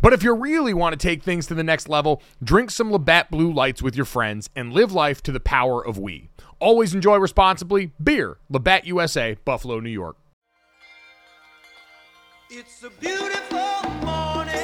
But if you really want to take things to the next level, drink some Labatt Blue Lights with your friends and live life to the power of we. Always enjoy responsibly. Beer, Labatt USA, Buffalo, New York. It's a beautiful morning.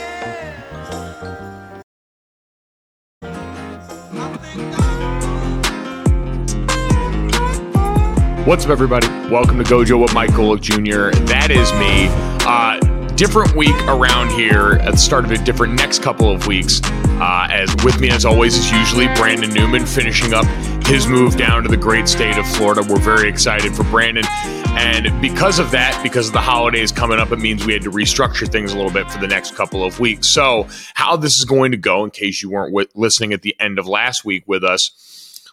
What's up, everybody? Welcome to Gojo with Mike Golic Jr. That is me. Uh, different week around here at the start of a different next couple of weeks. Uh, as with me, as always, is usually Brandon Newman finishing up his move down to the great state of Florida. We're very excited for Brandon. And because of that, because of the holidays coming up, it means we had to restructure things a little bit for the next couple of weeks. So, how this is going to go, in case you weren't w- listening at the end of last week with us,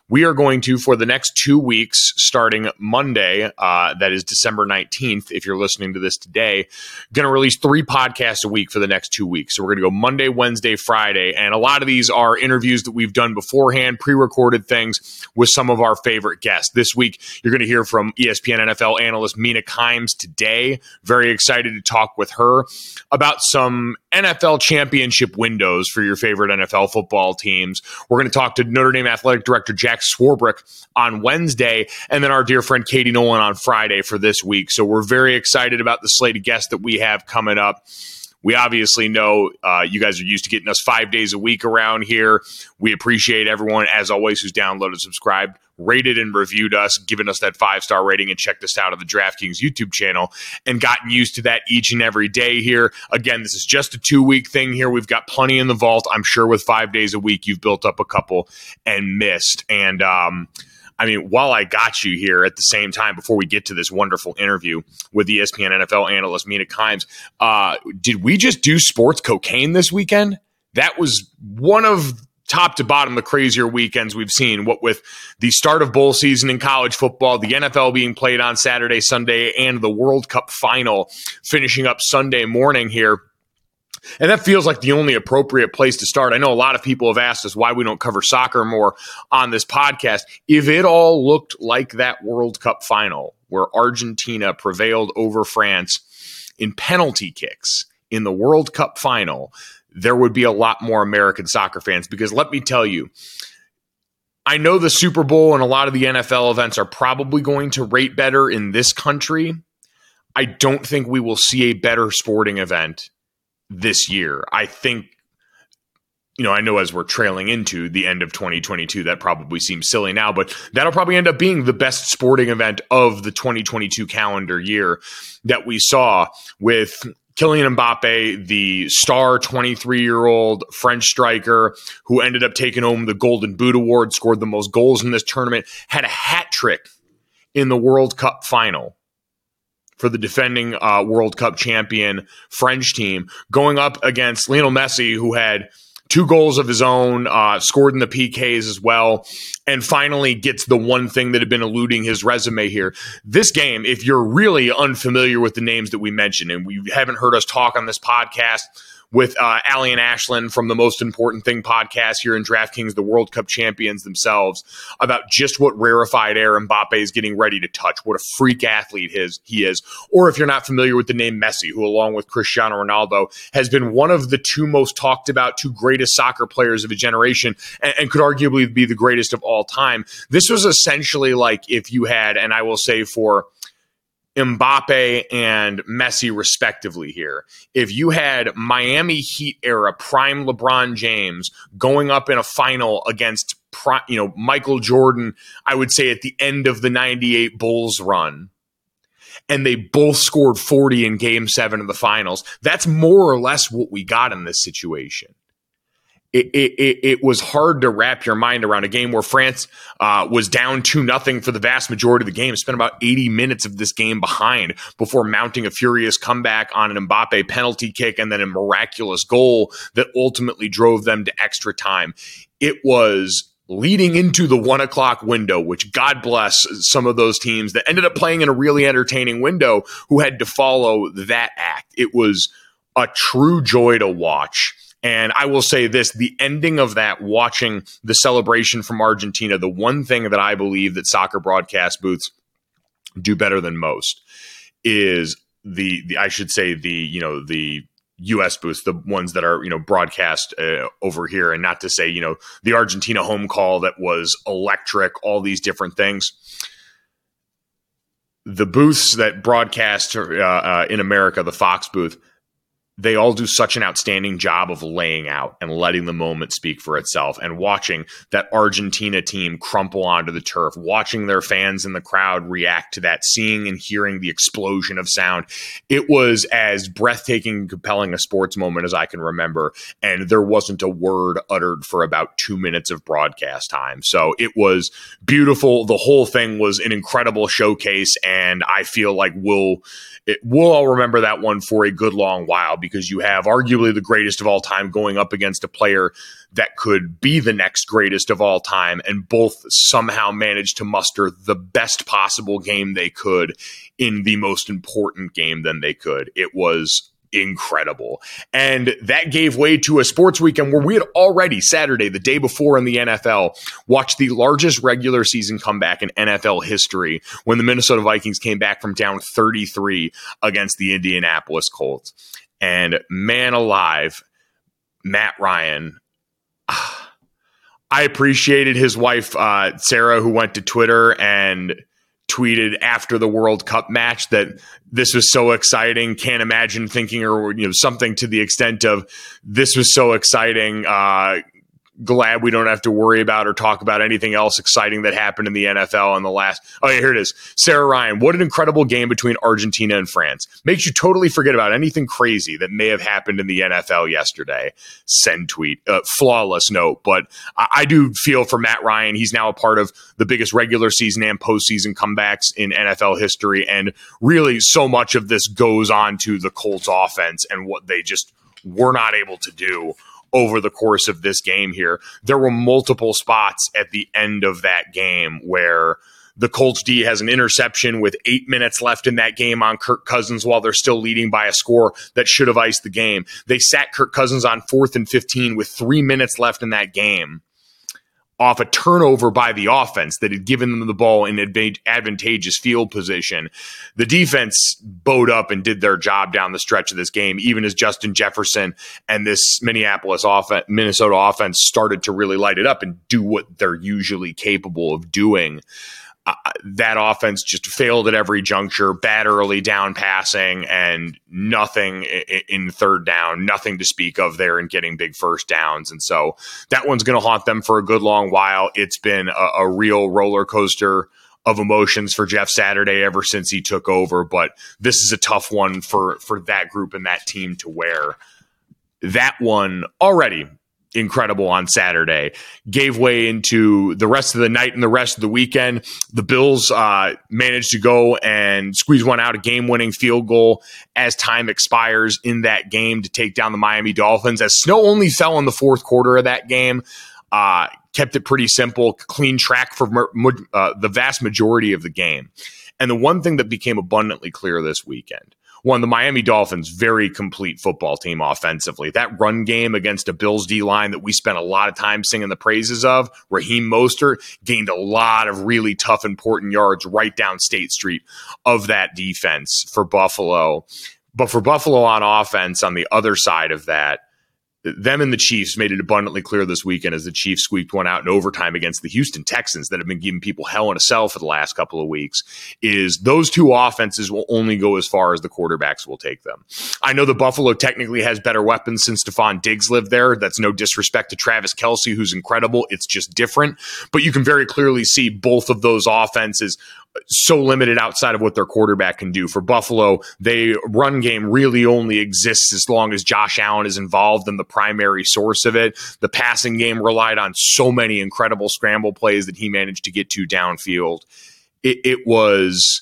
we are going to for the next two weeks starting monday uh, that is december 19th if you're listening to this today going to release three podcasts a week for the next two weeks. So we're going to go monday wednesday friday and a lot of these are interviews that we've done beforehand pre-recorded things with some of our favorite guests. This week you're going to hear from espn nfl analyst mina kimes today. Very excited to talk with her about some nfl championship windows for your favorite nfl football teams. We're going to talk to notre dame athletic director jack Jack Swarbrick on Wednesday, and then our dear friend Katie Nolan on Friday for this week. So we're very excited about the slate of guests that we have coming up. We obviously know uh, you guys are used to getting us five days a week around here. We appreciate everyone, as always, who's downloaded, subscribed, rated, and reviewed us, given us that five star rating, and checked us out on the DraftKings YouTube channel, and gotten used to that each and every day here. Again, this is just a two week thing here. We've got plenty in the vault. I'm sure with five days a week, you've built up a couple and missed. And, um, I mean, while I got you here at the same time, before we get to this wonderful interview with ESPN NFL analyst Mina Kimes, uh, did we just do sports cocaine this weekend? That was one of top to bottom the crazier weekends we've seen. What with the start of bowl season in college football, the NFL being played on Saturday, Sunday, and the World Cup final finishing up Sunday morning here. And that feels like the only appropriate place to start. I know a lot of people have asked us why we don't cover soccer more on this podcast. If it all looked like that World Cup final where Argentina prevailed over France in penalty kicks in the World Cup final, there would be a lot more American soccer fans. Because let me tell you, I know the Super Bowl and a lot of the NFL events are probably going to rate better in this country. I don't think we will see a better sporting event this year. I think, you know, I know as we're trailing into the end of 2022, that probably seems silly now, but that'll probably end up being the best sporting event of the 2022 calendar year that we saw with Kylian Mbappe, the star 23 year old French striker who ended up taking home the Golden Boot Award, scored the most goals in this tournament, had a hat trick in the World Cup final for the defending uh, World Cup champion French team, going up against Lionel Messi, who had two goals of his own, uh, scored in the PKs as well, and finally gets the one thing that had been eluding his resume here. This game, if you're really unfamiliar with the names that we mentioned, and we haven't heard us talk on this podcast, with uh, Allie and Ashland from the Most Important Thing podcast here in DraftKings, the World Cup champions themselves, about just what rarefied air Mbappe is getting ready to touch, what a freak athlete his, he is. Or if you're not familiar with the name Messi, who along with Cristiano Ronaldo has been one of the two most talked about, two greatest soccer players of a generation, and, and could arguably be the greatest of all time. This was essentially like if you had, and I will say for Mbappe and Messi, respectively, here. If you had Miami Heat era prime LeBron James going up in a final against, you know, Michael Jordan, I would say at the end of the 98 Bulls run, and they both scored 40 in game seven of the finals, that's more or less what we got in this situation it, it, it, was hard to wrap your mind around a game where France uh, was down 2 nothing for the vast majority of the game, spent about 80 minutes of this game behind before mounting a furious comeback on an Mbappe penalty kick and then a miraculous goal that ultimately drove them to extra time. It was leading into the one o'clock window, which God bless some of those teams that ended up playing in a really entertaining window who had to follow that act. It was a true joy to watch and I will say this the ending of that, watching the celebration from Argentina, the one thing that I believe that soccer broadcast booths do better than most is the, the I should say, the, you know, the U.S. booths, the ones that are you know broadcast uh, over here, and not to say you know the Argentina home call that was electric, all these different things. The booths that broadcast uh, uh, in America, the Fox booth, they all do such an outstanding job of laying out and letting the moment speak for itself and watching that Argentina team crumple onto the turf, watching their fans in the crowd react to that, seeing and hearing the explosion of sound. It was as breathtaking and compelling a sports moment as I can remember. And there wasn't a word uttered for about two minutes of broadcast time. So it was beautiful. The whole thing was an incredible showcase. And I feel like we'll it, we'll all remember that one for a good long while because you have arguably the greatest of all time going up against a player that could be the next greatest of all time, and both somehow managed to muster the best possible game they could in the most important game than they could. It was incredible. And that gave way to a sports weekend where we had already, Saturday, the day before in the NFL, watched the largest regular season comeback in NFL history when the Minnesota Vikings came back from down 33 against the Indianapolis Colts. And man alive, Matt Ryan. I appreciated his wife, uh, Sarah, who went to Twitter and tweeted after the World Cup match that this was so exciting. Can't imagine thinking or you know something to the extent of this was so exciting. Uh, glad we don't have to worry about or talk about anything else exciting that happened in the NFL in the last. Oh, yeah, here it is. Sarah Ryan, what an incredible game between Argentina and France. Makes you totally forget about anything crazy that may have happened in the NFL yesterday. Send tweet. Uh, flawless note. But I, I do feel for Matt Ryan. He's now a part of the biggest regular season and postseason comebacks in NFL history. And really, so much of this goes on to the Colts offense and what they just were not able to do over the course of this game here. There were multiple spots at the end of that game where the Colts D has an interception with eight minutes left in that game on Kirk Cousins while they're still leading by a score that should have iced the game. They sat Kirk Cousins on fourth and 15 with three minutes left in that game off a turnover by the offense that had given them the ball in advantageous field position. The defense bowed up and did their job down the stretch of this game, even as Justin Jefferson and this Minneapolis offense, Minnesota offense started to really light it up and do what they're usually capable of doing uh, that offense just failed at every juncture, bad early down passing, and nothing in, in third down, nothing to speak of there in getting big first downs. And so that one's going to haunt them for a good long while. It's been a, a real roller coaster of emotions for Jeff Saturday ever since he took over, but this is a tough one for for that group and that team to wear. That one already incredible on Saturday. Gave way into the rest of the night and the rest of the weekend. The Bills uh, managed to go and squeeze one out, a game winning field goal as time expires in that game to take down the Miami Dolphins. As snow only fell in the fourth quarter of that game, uh, kept it pretty simple, clean track for uh, the vast majority of the game. And the one thing that became abundantly clear this weekend one, the Miami Dolphins, very complete football team offensively. That run game against a Bills D line that we spent a lot of time singing the praises of, Raheem Mostert gained a lot of really tough, important yards right down State Street of that defense for Buffalo. But for Buffalo on offense, on the other side of that, them and the Chiefs made it abundantly clear this weekend as the Chiefs squeaked one out in overtime against the Houston Texans that have been giving people hell in a cell for the last couple of weeks. Is those two offenses will only go as far as the quarterbacks will take them. I know the Buffalo technically has better weapons since Stefon Diggs lived there. That's no disrespect to Travis Kelce, who's incredible. It's just different. But you can very clearly see both of those offenses so limited outside of what their quarterback can do. For Buffalo, they run game really only exists as long as Josh Allen is involved in the primary source of it. The passing game relied on so many incredible scramble plays that he managed to get to downfield. It, it was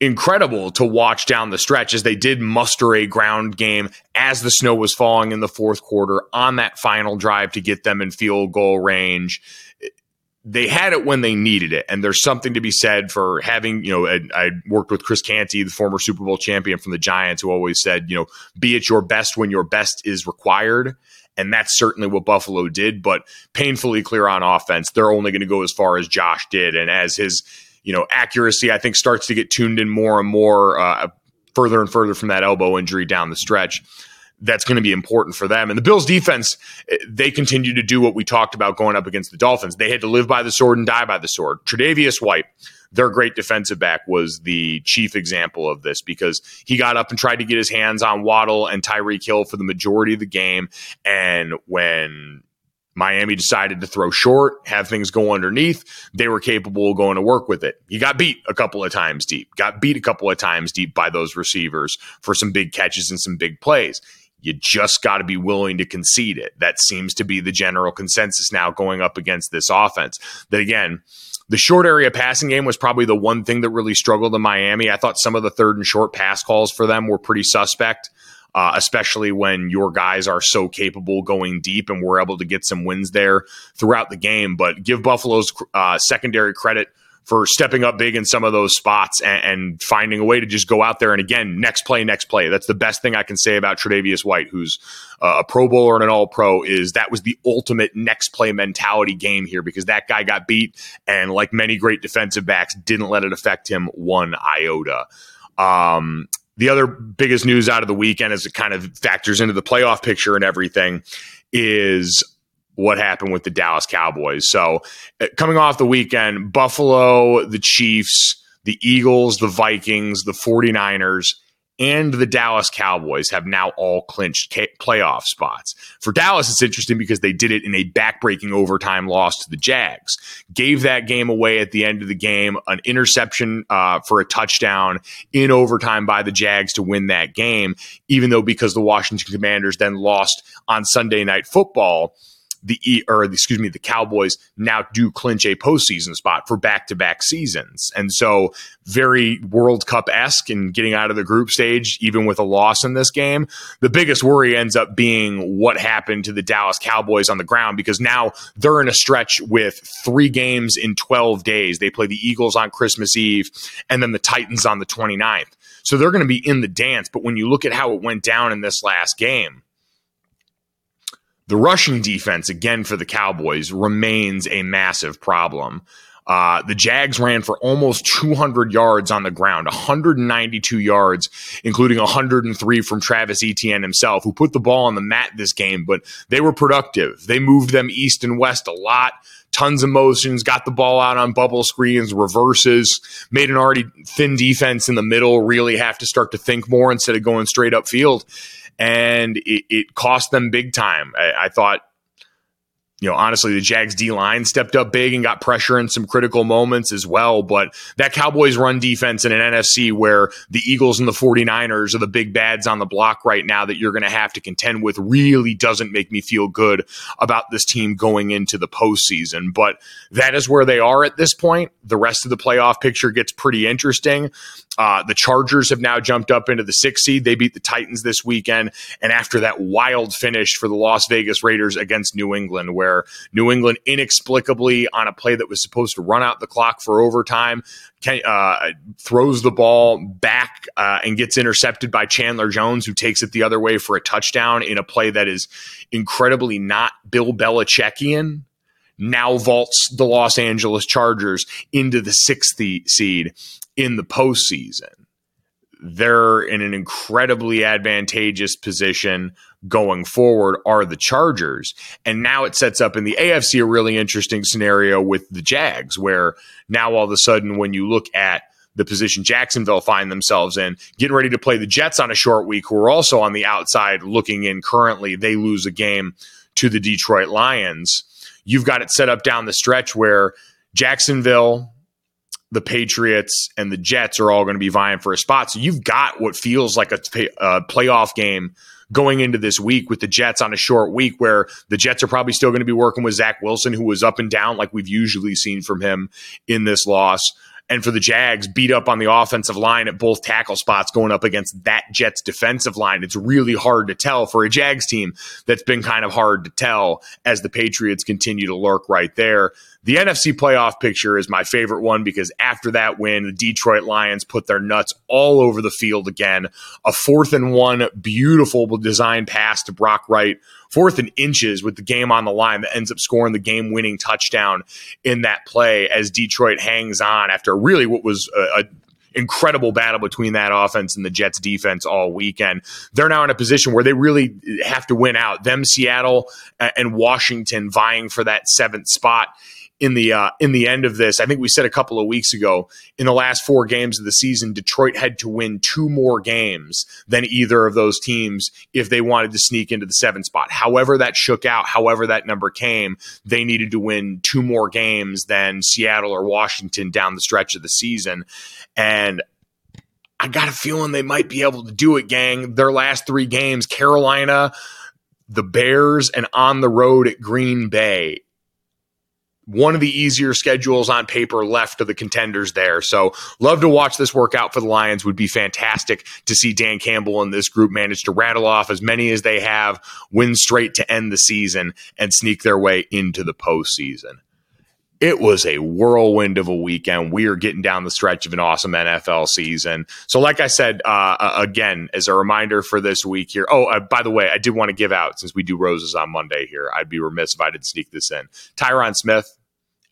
incredible to watch down the stretch as they did muster a ground game as the snow was falling in the fourth quarter on that final drive to get them in field goal range they had it when they needed it. And there's something to be said for having, you know, I, I, worked with Chris Canty, the former Super Bowl champion from the Giants, who always said, you know, be at your best when your best is required. And that's certainly what Buffalo did, but painfully clear on offense. They're only going to go as far as Josh did. And as his, you know, accuracy, I think, starts to get tuned in more and more, uh, further and further from that elbow injury down the stretch that's going to be important for them. And the Bills defense, eh, they continue to do what we talked about going up against the Dolphins. They had to live by the sword and die by the sword. Tre'Davious White, their great defensive back, was the chief example of this because he got up and tried to get his hands on Waddle and Tyreek Hill for the majority of the game. And when Miami decided to throw short, have things go underneath. They were capable of going to work with it. He got beat a couple of times deep, got beat a couple of times deep by those receivers for some big catches and some big plays. You just got to be willing to concede it. That seems to be the general consensus now going up against this offense. That again, the short area passing game was probably the one thing that really struggled in Miami. I thought some of the third and short pass calls for them were pretty suspect. Uh, especially when your guys are so capable going deep and we're able to get some wins there throughout the game. But give Buffalo's uh, secondary credit for stepping up big in some of those spots and, and, finding a way to just go out there and again, next play, next play. That's the best thing I can say about Tre'Davious White, who's uh, a Pro Bowler and an All Pro. Is that was the ultimate next play mentality game here because that guy got beat and like many great defensive backs, didn't let it affect him one iota. Um, the other biggest news out of the weekend as it kind of factors into the playoff picture and everything is what happened with the Dallas Cowboys. So, uh, coming off the weekend, Buffalo, the Chiefs, the Eagles, the Vikings, the 49ers, and the Dallas Cowboys have now all clinched playoff spots. For Dallas, it's interesting because they did it in a backbreaking overtime loss to the Jags. Gave that game away at the end of the game, an interception uh, for a touchdown in overtime by the Jags to win that game, even though because the Washington Commanders then lost on Sunday Night Football the or excuse me, the Cowboys now do clinch a postseason spot for back to back seasons, and so very World Cup esque in getting out of the group stage, even with a loss in this game. The biggest worry ends up being what happened to the Dallas Cowboys on the ground because now they're in a stretch with three games in 12 days. They play the Eagles on Christmas Eve and then the Titans on the 29th. So they're going to be in the dance. But when you look at how it went down in this last game, the rushing defense, again, for the Cowboys remains a massive problem. Uh, the Jags ran for almost 200 yards on the ground, 192 yards, including 103 from Travis Etienne himself, who put the ball on the mat this game, but they were productive. They moved them east and west a lot, tons of motions, got the ball out on bubble screens, reverses, made an already thin defense in the middle really have to start to think more instead of going straight up field and it, it cost them big time. I, I thought you know, honestly, the Jags D line stepped up big and got pressure in some critical moments as well. But that Cowboys run defense in an NFC where the Eagles and the 49ers are the big bads on the block right now that you're going to have to contend with really doesn't make me feel good about this team going into the postseason. But that is where they are at this point. The rest of the playoff picture gets pretty interesting. Uh, the Chargers have now jumped up into the sixth seed. They beat the Titans this weekend. And after that wild finish for the Las Vegas Raiders against New England, where New England inexplicably on a play that was supposed to run out the clock for overtime can, uh, throws the ball back uh, and gets intercepted by Chandler Jones, who takes it the other way for a touchdown in a play that is incredibly not Bill Belichickian. Now vaults the Los Angeles Chargers into the sixth seed in the postseason. They're in an incredibly advantageous position going forward are the Chargers. And now it sets up in the AFC a really interesting scenario with the Jags, where now all of a sudden, when you look at the position Jacksonville find themselves in, getting ready to play the Jets on a short week, who are also on the outside looking in currently, they lose a game to the Detroit Lions. You've got it set up down the stretch where Jacksonville, the Patriots, and the Jets are all going to be vying for a spot. So you've got what feels like a, playoff game going into this week with the Jets on a short week where the Jets are probably still going to be working with Zach Wilson, who was up and down like we've usually seen from him in this loss. And for the Jags, beat up on the offensive line at both tackle spots going up against that Jets defensive line. It's really hard to tell for a Jags team that's been kind of hard to tell as the Patriots continue to lurk right there. The NFC playoff picture is my favorite one because after that win, the Detroit Lions put their nuts all over the field again. A fourth and one beautiful design pass to Brock Wright, fourth and inches with the game on the line that ends up scoring the game winning touchdown in that play as Detroit hangs on after really what was a, a incredible battle between that offense and the Jets defense all weekend. They're now in a position where they really have to win out. Them, Seattle, and Washington vying for that seventh spot in the uh, in the end of this. I think we said a couple of weeks ago in the last four games of the season, Detroit had to win two more games than either of those teams if they wanted to sneak into the seventh spot. However, that shook out, however that number came, they needed to win two more games than Seattle or Washington down the stretch of the season, and. I got a feeling they might be able to do it, gang. Their last three games, Carolina, the Bears, and on the road at Green Bay one of the easier schedules on paper left of the contenders there. So love to watch this work out for the Lions. Would be fantastic to see Dan Campbell and this group manage to rattle off as many as they have, win straight to end the season, and sneak their way into the postseason. It was a whirlwind of a weekend. We are getting down the stretch of an awesome NFL season. So, like I said, uh, uh, again, as a reminder for this week here. Oh, uh, by the way, I did want to give out since we do roses on Monday here. I'd be remiss if I didn't sneak this in. Tyron Smith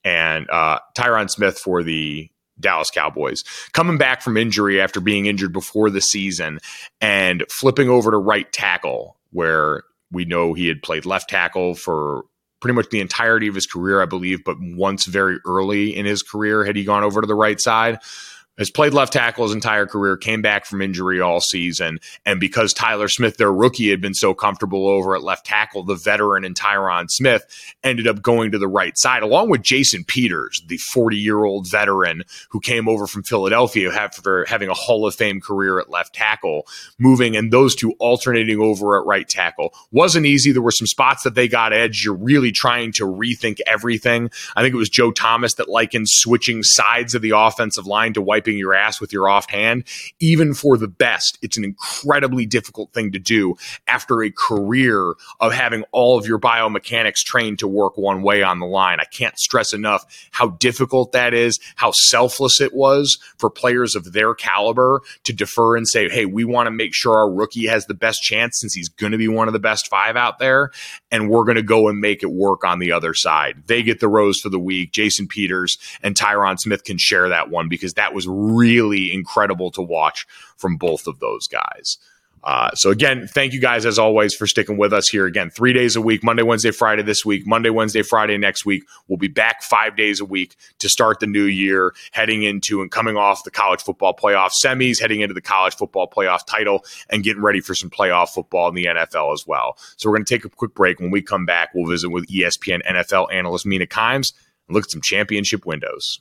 and uh, Tyron Smith for the Dallas Cowboys coming back from injury after being injured before the season and flipping over to right tackle where we know he had played left tackle for pretty much the entirety of his career, I believe, but once very early in his career had he gone over to the right side has played left tackle his entire career, came back from injury all season. And because Tyler Smith, their rookie, had been so comfortable over at left tackle, the veteran and Tyron Smith ended up going to the right side, along with Jason Peters, the 40 year old veteran who came over from Philadelphia after having a Hall of Fame career at left tackle, moving and those two alternating over at right tackle. Wasn't easy. There were some spots that they got edge. You're really trying to rethink everything. I think it was Joe Thomas that likened switching sides of the offensive line to wipe wiping your ass with your offhand, even for the best, it's an incredibly difficult thing to do after a career of having all of your biomechanics trained to work one way on the line. I can't stress enough how difficult that is, how selfless it was for players of their caliber to defer and say, hey, we want to make sure our rookie has the best chance since he's going to be one of the best five out there. And we're going to go and make it work on the other side. They get the rose for the week. Jason Peters and Tyron Smith can share that one because that was really incredible to watch from both of those guys. Uh, so again, thank you guys as always for sticking with us here. Again, three days a week, Monday, Wednesday, Friday this week, Monday, Wednesday, Friday next week. We'll be back five days a week to start the new year, heading into and coming off the college football playoff semis, heading into the college football playoff title, and getting ready for some playoff football in the NFL as well. So we're going to take a quick break. When we come back, we'll visit with ESPN NFL analyst Mina Kimes and look at some championship windows.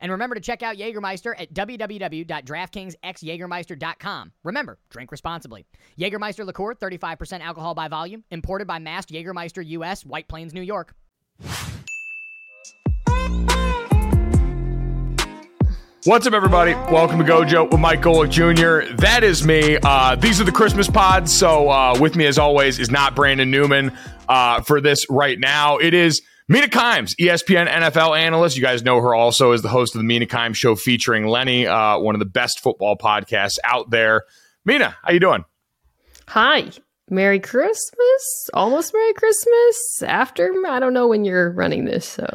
And remember to check out Jägermeister at www.draftkingsxjagermeister.com. Remember, drink responsibly. Jägermeister liqueur, 35% alcohol by volume, imported by Mast Jägermeister US, White Plains, New York. What's up, everybody? Welcome to Gojo with Mike Golic Jr. That is me. Uh, these are the Christmas pods. So, uh, with me, as always, is not Brandon Newman uh, for this right now. It is Mina Kimes, ESPN NFL analyst. You guys know her also as the host of the Mina Kimes Show featuring Lenny, uh, one of the best football podcasts out there. Mina, how you doing? Hi. Merry Christmas. Almost Merry Christmas. After, I don't know when you're running this, so.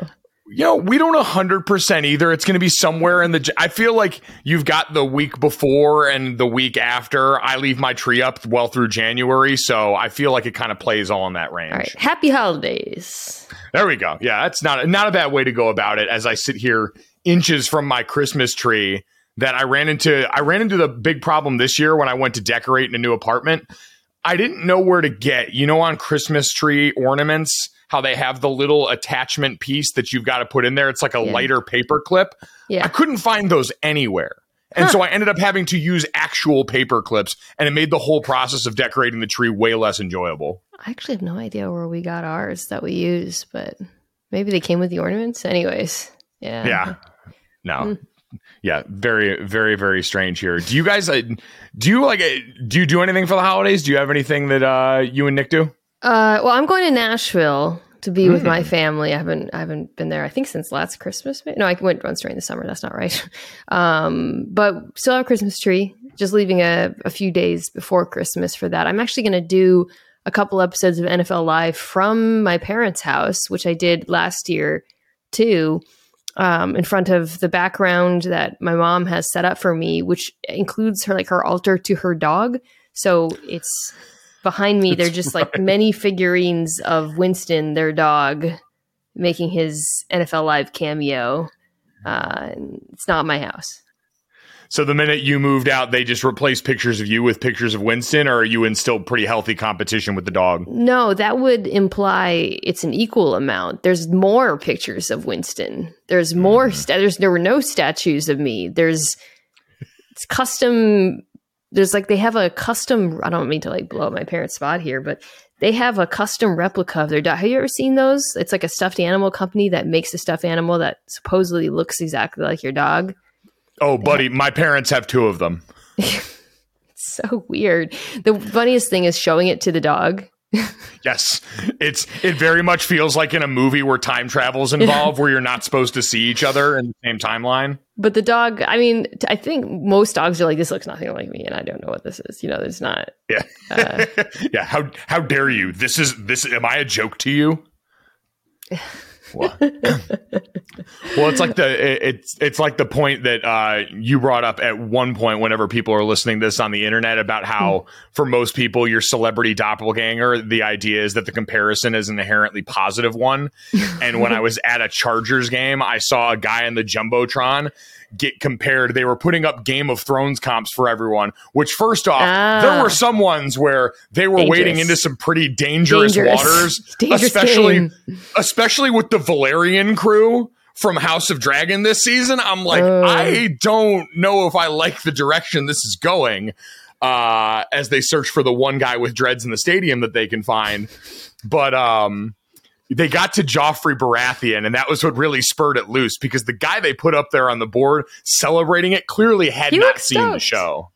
You know, we don't 100% either. It's going to be somewhere in the. I feel like you've got the week before and the week after. I leave my tree up well through January. So I feel like it kind of plays all in that range. All right. Happy holidays. There we go. Yeah, that's not, not a bad way to go about it as I sit here inches from my Christmas tree that I ran into. I ran into the big problem this year when I went to decorate in a new apartment. I didn't know where to get, you know, on Christmas tree ornaments, how they have the little attachment piece that you've got to put in there. It's like a Yeah. lighter paper clip. Yeah. I couldn't find those anywhere. And so I ended up having to use actual paper clips, and it made the whole process of decorating the tree way less enjoyable. I actually have no idea where we got ours that we use, but maybe they came with the ornaments. Anyways, yeah. Yeah. No. Yeah, very, very, very strange here. Do you guys uh, do you like uh, do you do anything for the holidays? Do you have anything that uh, you and Nick do? Uh, well, I'm going to Nashville to be with my family. I haven't I haven't been there. I think since last Christmas. No, I went once during the summer. That's not right. Um, but still have a Christmas tree. Just leaving a, a few days before Christmas for that. I'm actually going to do a couple episodes of NFL Live from my parents' house, which I did last year too. Um, in front of the background that my mom has set up for me, which includes her like her altar to her dog. So it's behind me. They're just like many figurines of Winston, their dog, making his NFL Live cameo. Uh, it's not my house. So the minute you moved out, they just replaced pictures of you with pictures of Winston, or are you in still pretty healthy competition with the dog? No, that would imply it's an equal amount. There's more pictures of Winston. There's more. Mm. Sta- there's there were no statues of me. There's it's custom. There's like they have a custom. I don't mean to like blow up my parents' spot here, but they have a custom replica of their dog. Have you ever seen those? It's like a stuffed animal company that makes a stuffed animal that supposedly looks exactly like your dog. Oh, buddy, my parents have two of them. So weird. The funniest thing is showing it to the dog. Yes, it's it very much feels like in a movie where time travel's involved, where you're not supposed to see each other in the same timeline. But the dog, I mean, t- I think most dogs are like, this looks nothing like me, and I don't know what this is. You know, it's not. Yeah, Uh. yeah. How how dare you? This is this. Am I a joke to you? What? well, it's like the it- it's it's like the point that uh, you brought up at one point. Whenever people are listening to this on the internet about how for most people your celebrity doppelganger, the idea is that the comparison is an inherently positive one. and when I was at a Chargers game, I saw a guy in the jumbotron get compared. They were putting up Game of Thrones comps for everyone. Which first off, there Ah. were some ones where they were Dangerous. wading into some pretty dangerous, Dangerous. waters, Dangerous especially game. especially with the Valyrian crew from House of Dragon this season. I'm like, Uh. I don't know if I like the direction this is going. Uh, as they search for the one guy with dreads in the stadium that they can find. but um, they got to Joffrey Baratheon, and that was what really spurred it loose because the guy they put up there on the board celebrating it clearly had He not seen the show.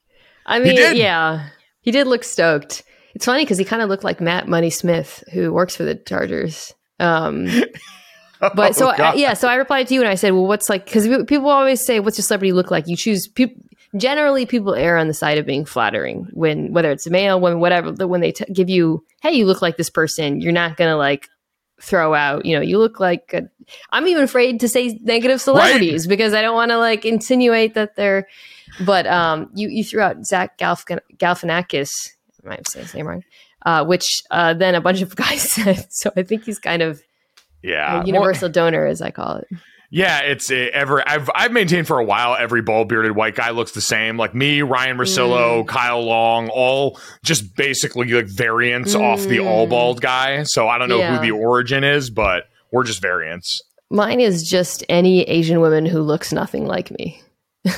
I mean, did. yeah, he did look stoked. It's funny because he kind of looked like Matt Money Smith, who works for the Chargers. Um, but so Oh, I, yeah, so I replied to you and I said, "Well, what's like?" Because people always say, "What's your celebrity look like?" You choose. Generally, people err on the side of being flattering when whether it's a male, women, whatever. When they t- give you, "Hey, you look like this person," you're not gonna like throw out. You know, you look like. A, I'm even afraid to say negative celebrities because I don't want to like insinuate that they're. But um, you you threw out Zach Galf- Galifianakis. I might say his name wrong. Uh, which uh, then a bunch of guys said. So I think he's kind of yeah, Well, universal donor, as I call it. Yeah, it's uh, ever. I've I've maintained for a while every bald bearded white guy looks the same. Like me, Ryan Russillo, Mm. Kyle Long, all just basically like variants off the all bald guy. So I don't know Mm. Yeah. who the origin is, but we're just variants. Mine is just any Asian woman who looks nothing like me.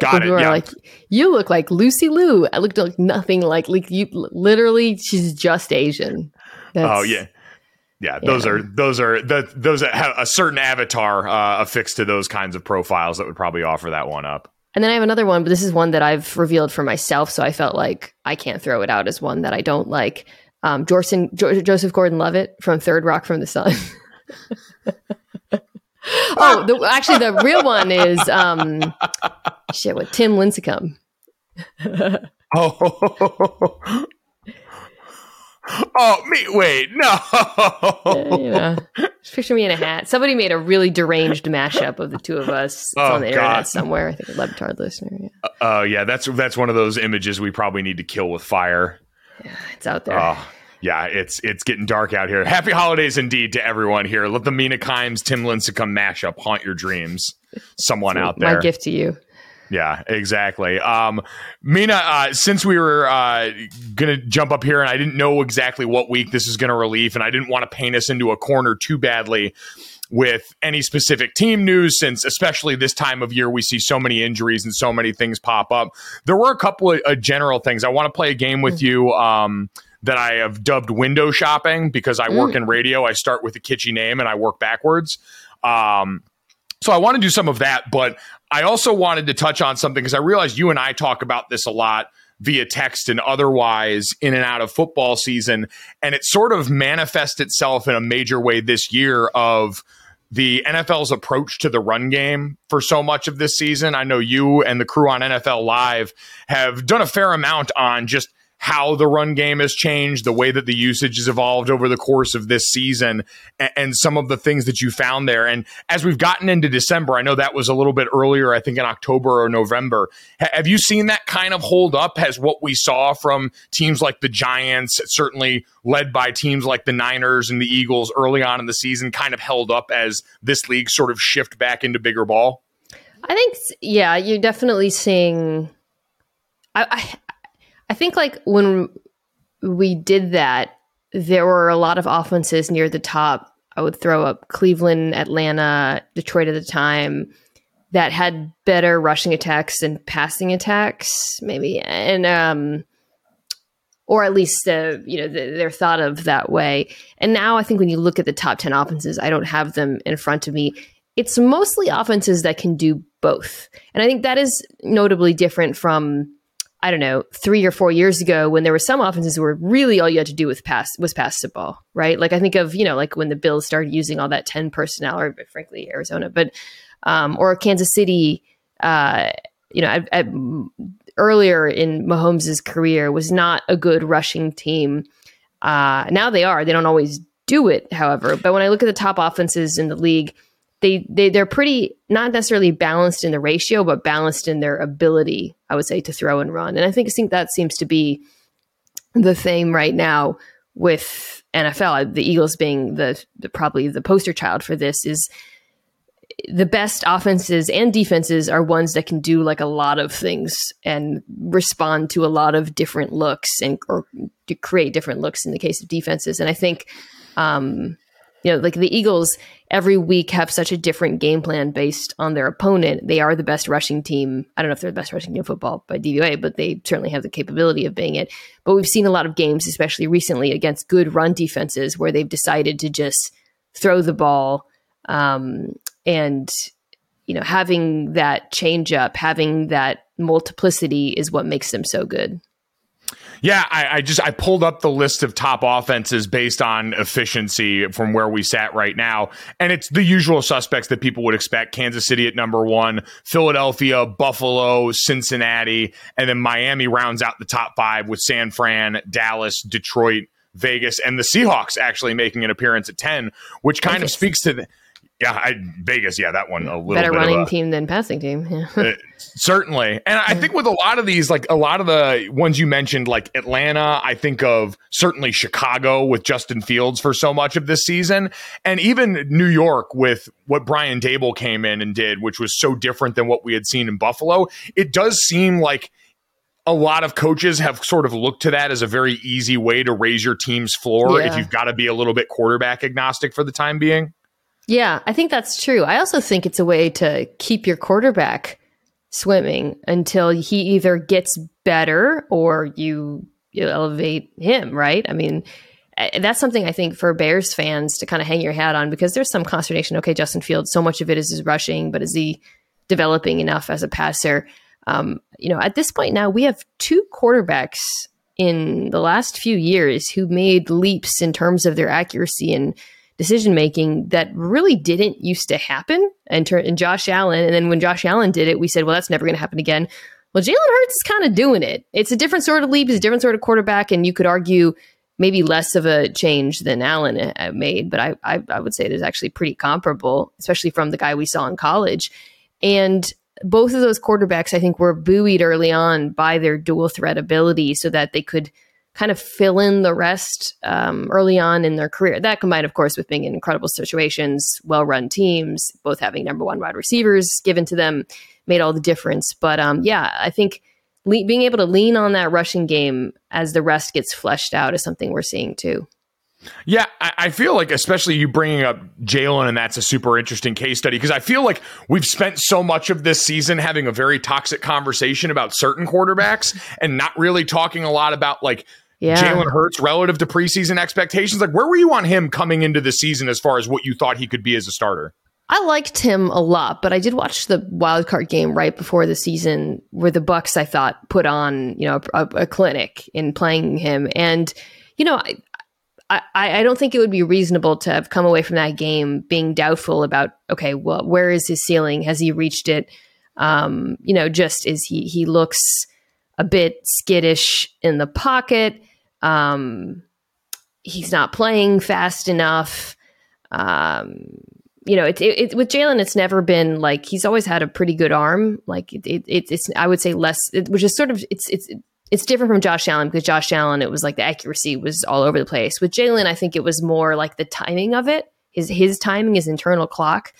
Got it. are Yeah. like, you look like Lucy Liu. I looked like nothing like like you. Literally, she's just Asian. That's, oh yeah. Yeah, those Yeah. are those are the those that have a certain avatar uh, affixed to those kinds of profiles that would probably offer that one up. And then I have another one, but this is one that I've revealed for myself, so I felt like I can't throw it out as one that I don't like. Um, Jorson, jo- Joseph Gordon-Levitt from Third Rock from the Sun. oh, the, actually, the real one is um, shit. What Tim Lincecum? Oh. Oh me! Wait, no. you know, just picture me in a hat. Somebody made a really deranged mashup of the two of us. It's Oh, on the God. internet somewhere. I think a Le Batard listener. Yeah. Uh, oh yeah, that's that's one of those images we probably need to kill with fire. Yeah, it's out there. Oh yeah, it's it's getting dark out here. Happy holidays indeed to everyone here. Let the Mina Kimes Tim Lincecum mashup haunt your dreams. Someone out there. My gift to you. Yeah, exactly. Um, Mina, uh, since we were uh, going to jump up here and I didn't know exactly what week this is going to relieve, and I didn't want to paint us into a corner too badly with any specific team news, since especially this time of year we see so many injuries and so many things pop up. There were a couple of uh, general things. I want to play a game with you. Um, that I have dubbed window shopping because I work in radio. I start with a kitschy name and I work backwards. Um, so I want to do some of that, but I also wanted to touch on something because I realize you and I talk about this a lot via text and otherwise in and out of football season. And it sort of manifests itself in a major way this year of the NFL's approach to the run game for so much of this season. I know you and the crew on NFL Live have done a fair amount on just how the run game has changed, the way that the usage has evolved over the course of this season, and, and some of the things that you found there. And as we've gotten into December, I know that was a little bit earlier, I think in October or November. Ha- have you seen that kind of hold up? Has what we saw from teams like the Giants, certainly led by teams like the Niners and the Eagles early on in the season, kind of held up as this league sort of shift back into bigger ball? I think, yeah, you're definitely seeing. I, I, I think like when we did that, there were a lot of offenses near the top. I would throw up Cleveland, Atlanta, Detroit at the time that had better rushing attacks and passing attacks, maybe, and um, or at least uh, you know th- they're thought of that way. And now I think when you look at the top ten offenses, I don't have them in front of me. It's mostly offenses that can do both, and I think that is notably different from I don't know three or four years ago when there were some offenses where really all you had to do was pass was pass the ball, right? Like I think of you know like when the Bills started using all that ten personnel, or frankly Arizona, but um, or Kansas City. Uh, you know, at, at earlier in Mahomes' career was not a good rushing team. Uh, now they are. They don't always do it, however. But when I look at the top offenses in the league, they, they they're pretty not necessarily balanced in the ratio, but balanced in their ability. I would say to throw and run, and I think I think that seems to be the theme right now with NFL. The Eagles being the, the probably the poster child for this is the best offenses and defenses are ones that can do like a lot of things and respond to a lot of different looks and or create different looks in the case of defenses. And I think um, you know, like the Eagles every week have such a different game plan based on their opponent. They are the best rushing team. I don't know if they're the best rushing team in football by DVOA, but they certainly have the capability of being it. But we've seen a lot of games, especially recently, against good run defenses where they've decided to just throw the ball um, and you know having that change up, having that multiplicity is what makes them so good. Yeah, I, I, just I pulled up the list of top offenses based on efficiency from where we sat right now, and it's the usual suspects that people would expect: Kansas City at number one, Philadelphia, Buffalo, Cincinnati, and then Miami rounds out the top five with San Fran, Dallas, Detroit, Vegas, and the Seahawks actually making an appearance at ten, which kind Vegas. of speaks to the yeah, I, Vegas. Yeah, that one a little better running a, team than passing team. Yeah. uh, certainly, and I think with a lot of these, like a lot of the ones you mentioned, like Atlanta, I think of certainly Chicago with Justin Fields for so much of this season, and even New York with what Brian Daboll came in and did, which was so different than what we had seen in Buffalo. It does seem like a lot of coaches have sort of looked to that as a very easy way to raise your team's floor yeah. if you've got to be a little bit quarterback agnostic for the time being. Yeah, I think that's true. I also think it's a way to keep your quarterback swimming until he either gets better or you, you elevate him, right? I mean, that's something I think for Bears fans to kind of hang your hat on because there's some consternation. Okay, Justin Fields, so much of it is his rushing, but is he developing enough as a passer? Um, you know, at this point now, we have two quarterbacks in the last few years who made leaps in terms of their accuracy and decision making that really didn't used to happen. And, ter- and Josh Allen, and then when Josh Allen did it, we said, well, that's never going to happen again. Well, Jalen Hurts is kind of doing it. It's a different sort of leap. It's a different sort of quarterback, and you could argue maybe less of a change than Allen uh, made, but I, I, I would say it is actually pretty comparable, especially from the guy we saw in college. And both of those quarterbacks, I think, were buoyed early on by their dual threat ability so that they could kind of fill in the rest um, early on in their career. That combined, of course, with being in incredible situations, well run teams, both having number one wide receivers given to them, made all the difference. But um, yeah, I think le- being able to lean on that rushing game as the rest gets fleshed out is something we're seeing too. Yeah, I, I, feel like, especially you bringing up Jalen, and that's a super interesting case study because I feel like we've spent so much of this season having a very toxic conversation about certain quarterbacks and not really talking a lot about like yeah. Jalen Hurts relative to preseason expectations? Like, where were you on him coming into the season as far as what you thought he could be as a starter? I liked him a lot, but I did watch the wild card game right before the season where the Bucs I thought put on you know a, a clinic in playing him, and you know I, I I don't think it would be reasonable to have come away from that game being doubtful about okay, well, where is his ceiling? Has he reached it? Um, you know, just is he he looks a bit skittish in the pocket. Um, he's not playing fast enough. Um, you know, it's it, it, with Jalen. It's never been like he's always had a pretty good arm. Like it, it it's I would say less, which is sort of it's it's it's different from Josh Allen because Josh Allen it was like the accuracy was all over the place. With Jalen, I think it was more like the timing of it. His his timing, his internal clock.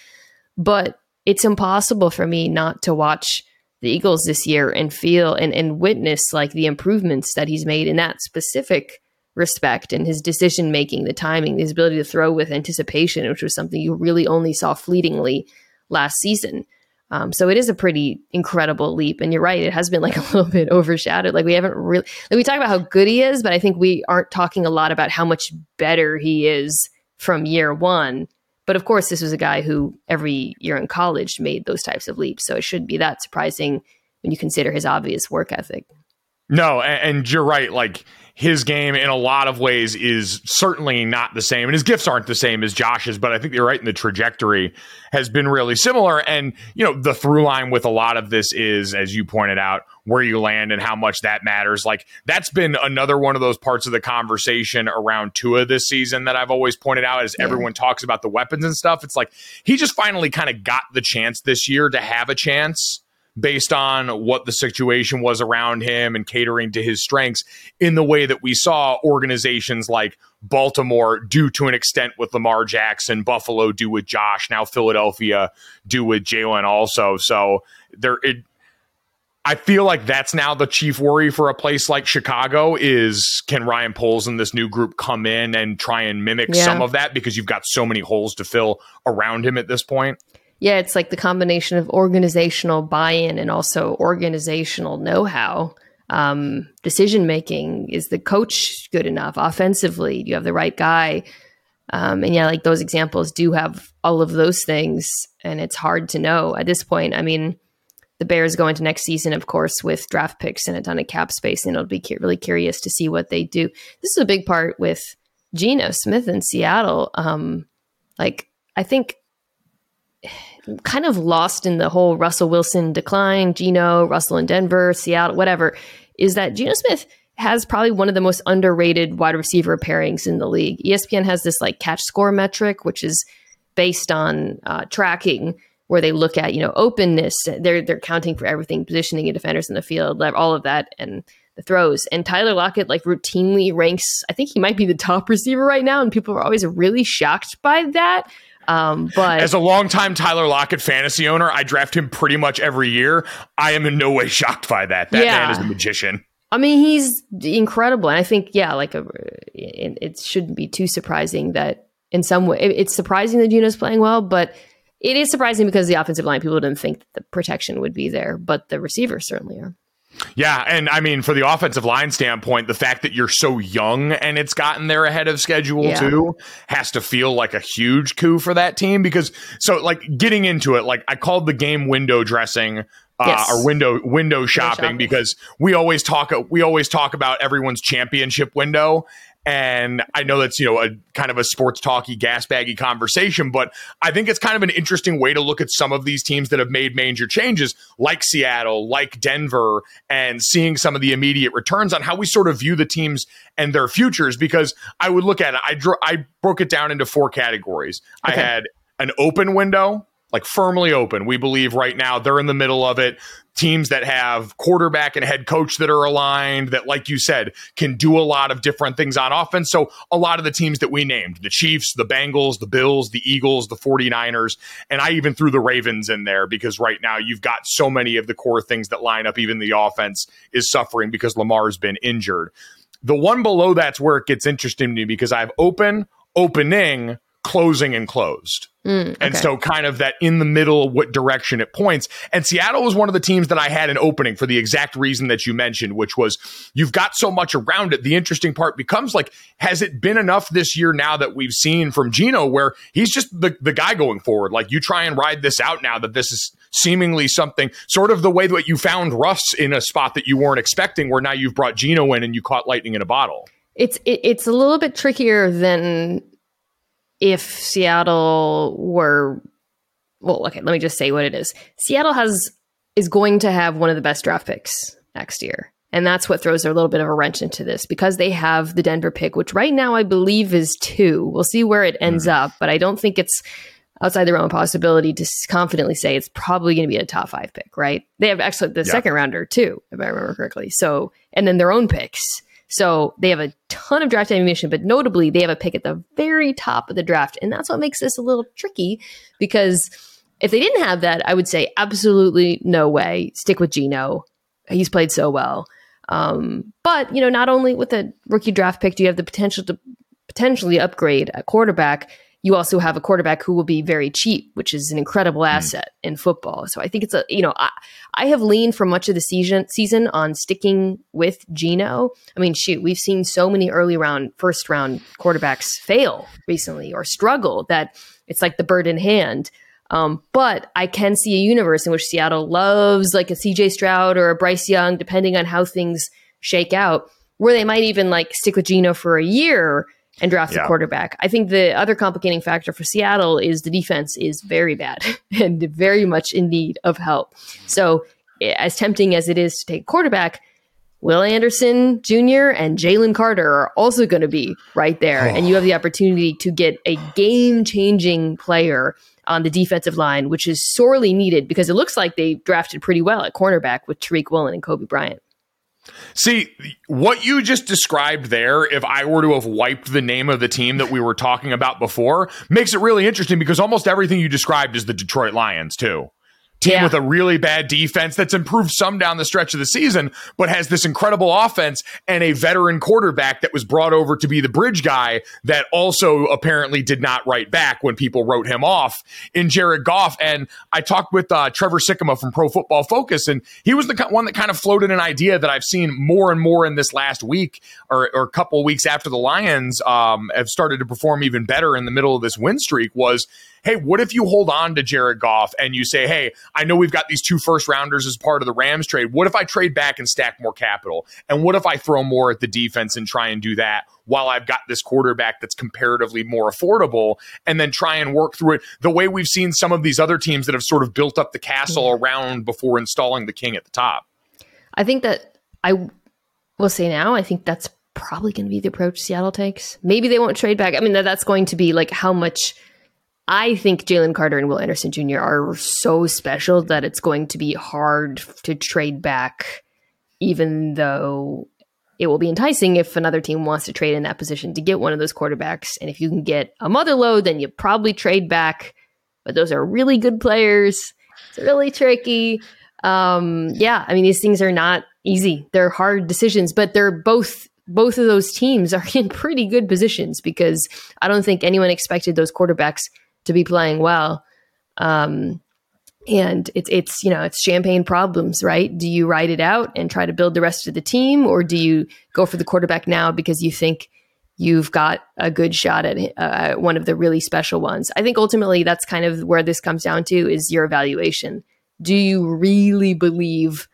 But it's impossible for me not to watch the Eagles this year and feel and, and witness like the improvements that he's made in that specific respect and his decision making, the timing, his ability to throw with anticipation, which was something you really only saw fleetingly last season. Um, so it is a pretty incredible leap. And you're right, it has been like a little bit overshadowed. Like we haven't really, like we talk about how good he is, but I think we aren't talking a lot about how much better he is from year one but of course, this was a guy who every year in college made those types of leaps. So it shouldn't be that surprising when you consider his obvious work ethic. No, and, and you're right. Like his game in a lot of ways is certainly not the same, and his gifts aren't the same as Josh's. But I think you're right in the trajectory has been really similar. And you know, the through line with a lot of this is, as you pointed out, where you land and how much that matters. Like that's been another one of those parts of the conversation around Tua this season that I've always pointed out as yeah. everyone talks about the weapons and stuff. It's like he just finally kind of got the chance this year to have a chance based on what the situation was around him and catering to his strengths in the way that we saw organizations like Baltimore do to an extent with Lamar Jackson, Buffalo do with Josh, now Philadelphia do with Jalen also. So there it I feel like that's now the chief worry for a place like Chicago is can Ryan Poles and this new group come in and try and mimic Yeah. some of that because you've got so many holes to fill around him at this point. Yeah, it's like the combination of organizational buy-in and also organizational know-how. Um, decision making is the coach good enough offensively? Do you have the right guy? Um, and yeah, like those examples do have all of those things, and it's hard to know at this point. I mean, the Bears go into next season, of course, with draft picks and a ton of cap space, and it'll be cu- really curious to see what they do. This is a big part with Geno Smith in Seattle. Um, like, I think kind of lost in the whole Russell Wilson decline, Geno, Russell in Denver, Seattle, whatever, is that Geno Smith has probably one of the most underrated wide receiver pairings in the league. ESPN has this like catch score metric, which is based on uh, tracking where they look at you know openness. They're they're counting for everything, positioning and defenders in the field, all of that, and the throws. And Tyler Lockett like routinely ranks. I think he might be the top receiver right now, and people are always really shocked by that. Um, but As a longtime Tyler Lockett fantasy owner, I draft him pretty much every year. I am in no way shocked by that. That Yeah. man is a magician. I mean, he's incredible, and I think yeah, like a, it, it shouldn't be too surprising that in some way it- it's surprising that Geno's playing well, but it is surprising because the offensive line people didn't think that the protection would be there, but the receivers certainly are. Yeah, and I mean, for the offensive line standpoint, the fact that you're so young and it's gotten there ahead of schedule Yeah. too has to feel like a huge coup for that team because so like getting into it, like I called the game window dressing uh, Yes. or window window shopping shopping. because we always talk we always talk about everyone's championship window. And I know that's, you know, a kind of a sports talky, gas baggy conversation, but I think it's kind of an interesting way to look at some of these teams that have made major changes, like Seattle, like Denver, and seeing some of the immediate returns on how we sort of view the teams and their futures. Because I would look at it, I, dro- I broke it down into four categories. I had an open window, like firmly open. We believe right now they're in the middle of it. Teams that have quarterback and head coach that are aligned, that, like you said, can do a lot of different things on offense. So, a lot of the teams that we named the Chiefs, the Bengals, the Bills, the Eagles, the 49ers, and I even threw the Ravens in there because right now you've got so many of the core things that line up. Even the offense is suffering because Lamar's been injured. The one below that's where it gets interesting to me because I have open, opening, closing, and closed. Mm, and okay. so, kind of that in the middle, what direction it points. And Seattle was one of the teams that I had an opening for the exact reason that you mentioned, which was you've got so much around it. The interesting part becomes like, has it been enough this year now that we've seen from Geno where he's just the, the guy going forward? Like, you try and ride this out now that this is seemingly something sort of the way that you found Russ in a spot that you weren't expecting, where now you've brought Geno in and you caught lightning in a bottle. It's it, it's a little bit trickier than if Seattle were. Well, okay, let me just say what it is. Seattle has is going to have one of the best draft picks next year. And that's what throws a little bit of a wrench into this because they have the Denver pick, which right now I believe is two. We'll see where it ends mm. up, but I don't think it's outside the realm of possibility to confidently say it's probably going to be a top five pick, right? They have actually the Yeah. second rounder too, if I remember correctly. So, and then their own picks. So they have a ton of draft ammunition, but notably they have a pick at the very top of the draft. And that's what makes this a little tricky because if they didn't have that, I would say absolutely no way. Stick with Geno. He's played so well. Um, but you know, not only with a rookie draft pick do you have the potential to potentially upgrade a quarterback, you also have a quarterback who will be very cheap, which is an incredible asset in football. So I think it's a you know I, I have leaned for much of the season season on sticking with Geno. I mean, shoot, we've seen so many early round, first round quarterbacks fail recently or struggle that it's like the bird in hand. Um, but I can see a universe in which Seattle loves like a CJ Stroud or a Bryce Young, depending on how things shake out, where they might even like stick with Geno for a year and draft Yeah. a quarterback. I think the other complicating factor for Seattle is the defense is very bad and very much in need of help. So, eh, as tempting as it is to take quarterback, Will Anderson Jr. and Jalen Carter are also going to be right there. And you have the opportunity to get a game changing player on the defensive line, which is sorely needed because it looks like they drafted pretty well at cornerback with Tariq Woolen and Coby Bryant. See, what you just described there, if I were to have wiped the name of the team that we were talking about before, makes it really interesting because almost everything you described is the Detroit Lions, too. Team Yeah. with a really bad defense that's improved some down the stretch of the season, but has this incredible offense and a veteran quarterback that was brought over to be the bridge guy that also apparently did not write back when people wrote him off in Jared Goff. And I talked with uh, Trevor Sikkema from Pro Football Focus, and he was the one that kind of floated an idea that I've seen more and more in this last week or, or a couple weeks after the Lions um, have started to perform even better in the middle of this win streak was hey, what if you hold on to Jared Goff and you say, hey, I know we've got these two first rounders as part of the Rams trade. What if I trade back and stack more capital? And what if I throw more at the defense and try and do that while I've got this quarterback that's comparatively more affordable and then try and work through it the way we've seen some of these other teams that have sort of built up the castle around before installing the king at the top? I think that I will say now, I think that's probably going to be the approach Seattle takes. Maybe they won't trade back. I mean, that's going to be like how much I think Jalen Carter and Will Anderson Jr. are so special that it's going to be hard to trade back, even though it will be enticing if another team wants to trade in that position to get one of those quarterbacks. And if you can get a mother load, then you probably trade back. But those are really good players. It's really tricky. Um, yeah, I mean, these things are not easy. They're hard decisions, but they're both both of those teams are in pretty good positions because I don't think anyone expected those quarterbacks to be playing well. Um, and it's it's you know it's champagne problems, right? Do you ride it out and try to build the rest of the team, or do you go for the quarterback now because you think you've got a good shot at uh, one of the really special ones? I think ultimately that's kind of where this comes down to is your evaluation. Do you really believe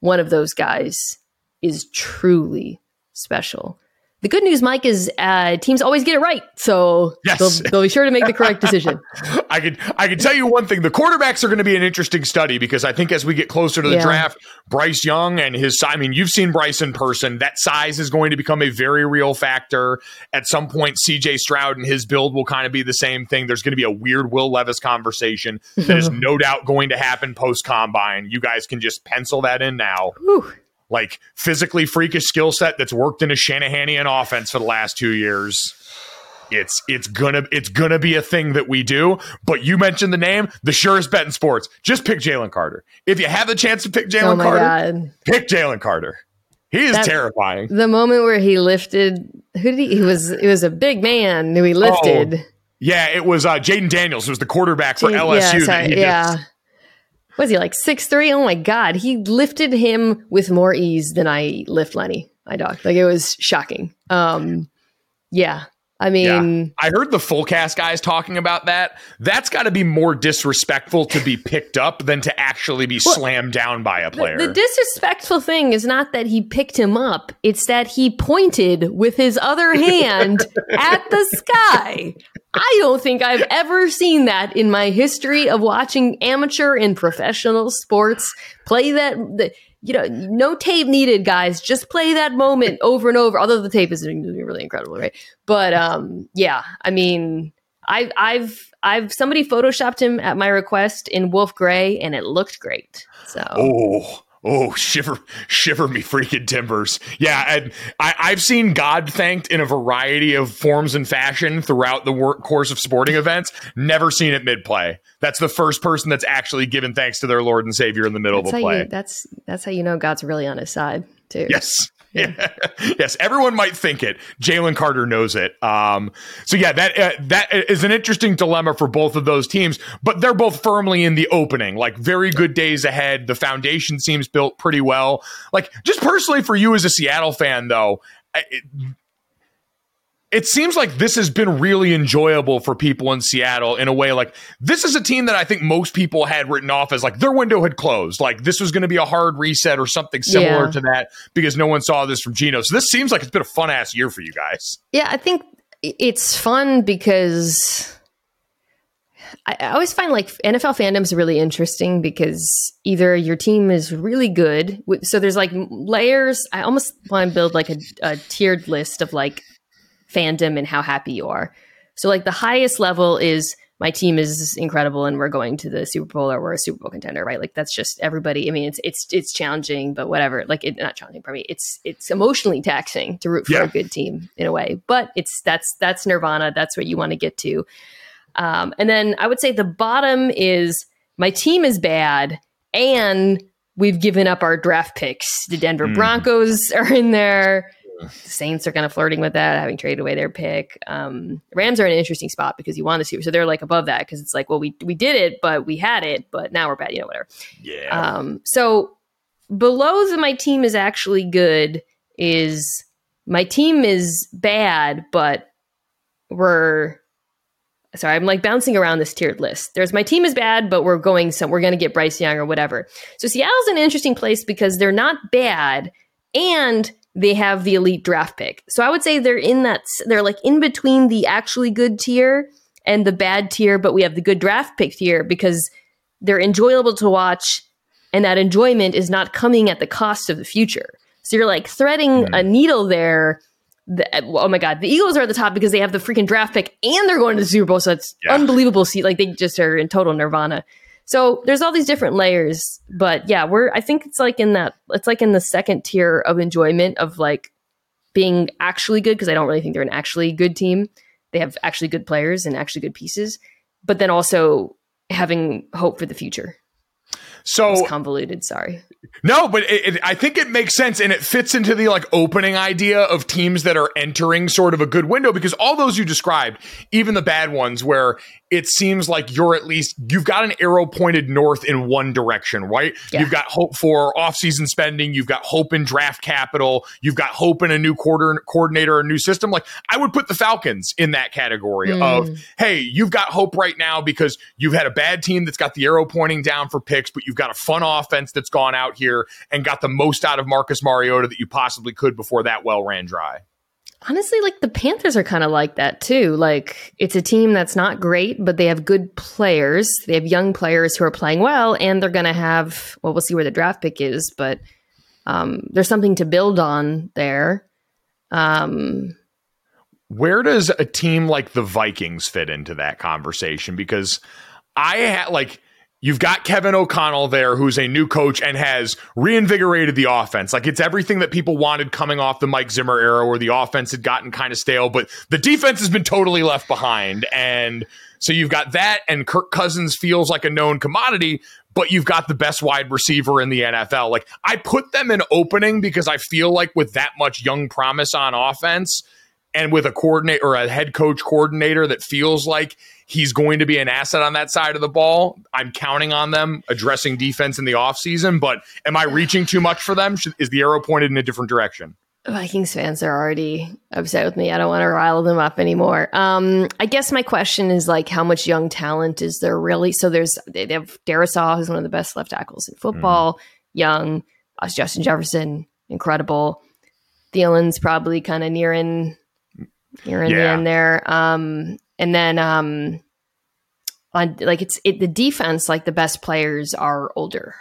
one of those guys is truly special? The good news, Mike, is uh, teams always get it right, so Yes. they'll, they'll be sure to make the correct decision. I could I can tell you one thing: the quarterbacks are going to be an interesting study because I think as we get closer to the Yeah. draft, Bryce Young and his I mean, you've seen Bryce in person. That size is going to become a very real factor. At some point, CJ Stroud and his build will kind of be the same thing. There's going to be a weird Will Levis conversation that is no doubt going to happen post combine. You guys can just pencil that in now. Whew. Like physically freakish skill set that's worked in a Shanahanian offense for the last two years it's it's gonna it's gonna be a thing that we do. But you mentioned the name, the surest bet in sports. Just pick Jalen Carter. If you have the chance to pick Oh Jalen my Carter, god. pick Jalen Carter. He is That- terrifying. The moment where he lifted, who did he? He was. It was a big man who he lifted. Yeah, it was uh, Jayden Daniels, who was the quarterback for LSU. Yeah, that sorry, he yeah. just- Was he like six three? Oh my god, he lifted him with more ease than I lift Lenny, my dog. Like it was shocking. Um, yeah, I mean, I heard the full cast guys talking about that. That's got to be more disrespectful to be picked up than to actually be slammed down by a player. The disrespectful thing is not that he picked him up, it's that he pointed with his other hand at the sky. I don't think I've ever seen that in my history of watching amateur and professional sports. Play that, the, you know, no tape needed, guys. Just play that moment over and over. Although the tape is really incredible, right? But um, yeah, I mean, I've I've I've somebody photoshopped him at my request in Wolf Grey, and it looked great. So Oh, oh, shiver, shiver me freaking timbers. Yeah, and I, I've seen God thanked in a variety of forms and fashion throughout the work course of sporting events. Never seen it mid play. That's the first person that's actually given thanks to their Lord and Savior in the middle that's of a play. you that's that's how you know God's really on his side too. Yes. Yes, everyone might think it. Jalen Carter knows it. Um, so yeah, that uh, that is an interesting dilemma for both of those teams, but they're both firmly in the opening. Like very good days ahead. The foundation seems built pretty well. Like just personally for you as a Seattle fan, though, it, it seems like this has been really enjoyable for people in Seattle in a way like this is a team that I think most people had written off as like their window had closed. Like this was going to be a hard reset or something similar Yeah. to that because no one saw this from Geno. So this seems like it's been a fun ass year for you guys. Yeah, I think it's fun because I, I always find like NFL fandom's really interesting because either your team is really good, so there's like layers. I almost want to build like a, a tiered list of like fandom and how happy you are. So like the highest level is my team is incredible and we're going to the Super Bowl or we're a Super Bowl contender, right? Like that's just everybody. I mean, it's it's it's challenging, but whatever. Like it not challenging for me. It's it's emotionally taxing to root for Yeah. a good team in a way, but it's that's that's nirvana. That's what you want to get to. Um, and then I would say the bottom is my team is bad and we've given up our draft picks. The Denver Mm. Broncos are in there. The Saints are kind of flirting with that, having traded away their pick. Um, Rams are in an interesting spot because you want to see, so they're like above that because it's like, well, we we did it, but we had it, but now we're bad, you know, whatever. Yeah. Um, so below the my team is actually good is my team is bad, but we're sorry, I'm like bouncing around this tiered list. There's my team is bad, but we're going some we're gonna get Bryce Young or whatever. So Seattle's an interesting place because they're not bad and they have the elite draft pick. So I would say they're in that they're like in between the actually good tier and the bad tier, but we have the good draft pick tier because they're enjoyable to watch and that enjoyment is not coming at the cost of the future. So you're like threading a mm. needle there. The, uh, oh my god, the Eagles are at the top because they have the freaking draft pick and they're going to the Super Bowl. So it's Yeah. unbelievable. See, like they just are in total nirvana. So there's all these different layers, but yeah, we're I think it's like in that it's like in the second tier of enjoyment of like being actually good because I don't really think they're an actually good team. They have actually good players and actually good pieces, but then also having hope for the future. so It's convoluted. Sorry. No, but it, it, I think it makes sense and it fits into the like opening idea of teams that are entering sort of a good window because all those you described, even the bad ones where it seems like you're at least you've got an arrow pointed north in one direction, right? Yeah. You've got hope for off-season spending, you've got hope in draft capital, you've got hope in a new quarter coordinator, a new system. Like I would put the Falcons in that category hmm. of hey, you've got hope right now because you've had a bad team that's got the arrow pointing down for picks, but you've got a fun offense that's gone out here and got the most out of Marcus Mariota that you possibly could before that well ran dry. Honestly, like the Panthers are kind of like that too. Like it's a team that's not great, but they have good players. They have young players who are playing well, and they're going to have. Well, we'll see where the draft pick is, but um, there's something to build on there. Um, Where does a team like the Vikings fit into that conversation? Because I had like you've got Kevin O'Connell there, who's a new coach and has reinvigorated the offense. Like it's everything that people wanted coming off the Mike Zimmer era, where the offense had gotten kind of stale, but the defense has been totally left behind. And so you've got that, and Kirk Cousins feels like a known commodity. But you've got the best wide receiver in the NFL. Like I put them in opening because I feel like with that much young promise on offense, and with a coordinator or a head coach coordinator that feels like he's going to be an asset on that side of the ball, I'm counting on them addressing defense in the offseason. But am I reaching too much for them? Is the arrow pointed in a different direction? Vikings fans are already upset with me. I don't want to rile them up anymore. Um, I guess my question is like, how much young talent is there really? So there's they have Darrisaw, who's one of the best left tackles in football. Young, uh, Justin Jefferson, incredible. Thielen's probably kind of nearing nearing the Yeah. end there. Um, and then um, on like it's it the defense, like the best players are older.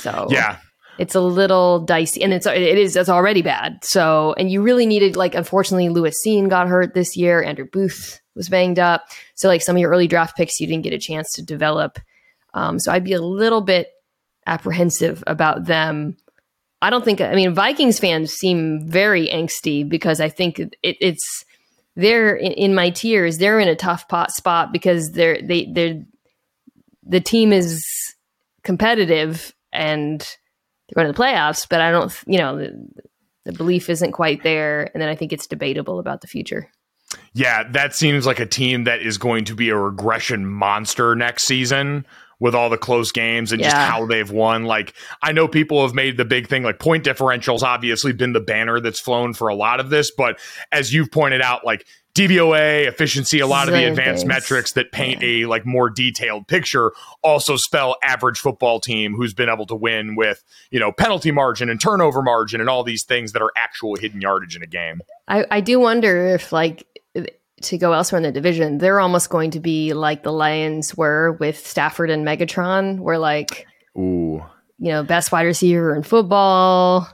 So Yeah. it's a little dicey and it's it is it's already bad so and you really needed like unfortunately lewis Cine got hurt this year andrew booth was banged up so like some of your early draft picks you didn't get a chance to develop um, so i'd be a little bit apprehensive about them i don't think i mean vikings fans seem very angsty because i think it, it's they're in, in my tears. they're in a tough pot spot because they're they they're the team is competitive and they're going to the playoffs, but I don't, you know, the, the belief isn't quite there. And then I think it's debatable about the future. Yeah, that seems like a team that is going to be a regression monster next season with all the close games and just how they've won. Like, I know people have made the big thing, like point differentials obviously been the banner that's flown for a lot of this, but as you've pointed out, like DVOA, efficiency, a lot of the advanced metrics that paint a like more detailed picture also spell average football team who's been able to win with, you know, penalty margin and turnover margin and all these things that are actual hidden yardage in a game. I, I do wonder if, like, to go elsewhere in the division, they're almost going to be like the Lions were with Stafford and Megatron, where, like, Ooh. you know, best wide receiver in football,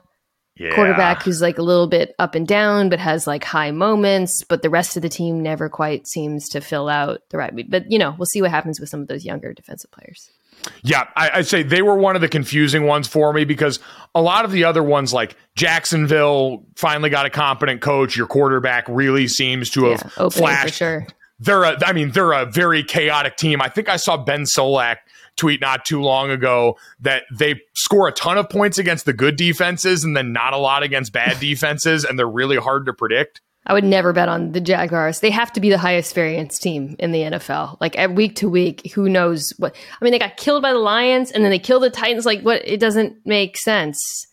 Yeah. quarterback who's like a little bit up and down, but has like high moments, but the rest of the team never quite seems to fill out the right. But, you know, we'll see what happens with some of those younger defensive players. Yeah, I, I'd say they were one of the confusing ones for me because a lot of the other ones, like Jacksonville, finally got a competent coach. Your quarterback really seems to have Yeah, flashed. sure. They're, a, I mean, they're a very chaotic team. I think I saw Ben Solak tweet not too long ago that they score a ton of points against the good defenses and then not a lot against bad defenses, and they're really hard to predict. I would never bet on the Jaguars. They have to be the highest variance team in the NFL. Like at week to week, who knows what? I mean, they got killed by the Lions and then they killed the Titans. Like what? It doesn't make sense.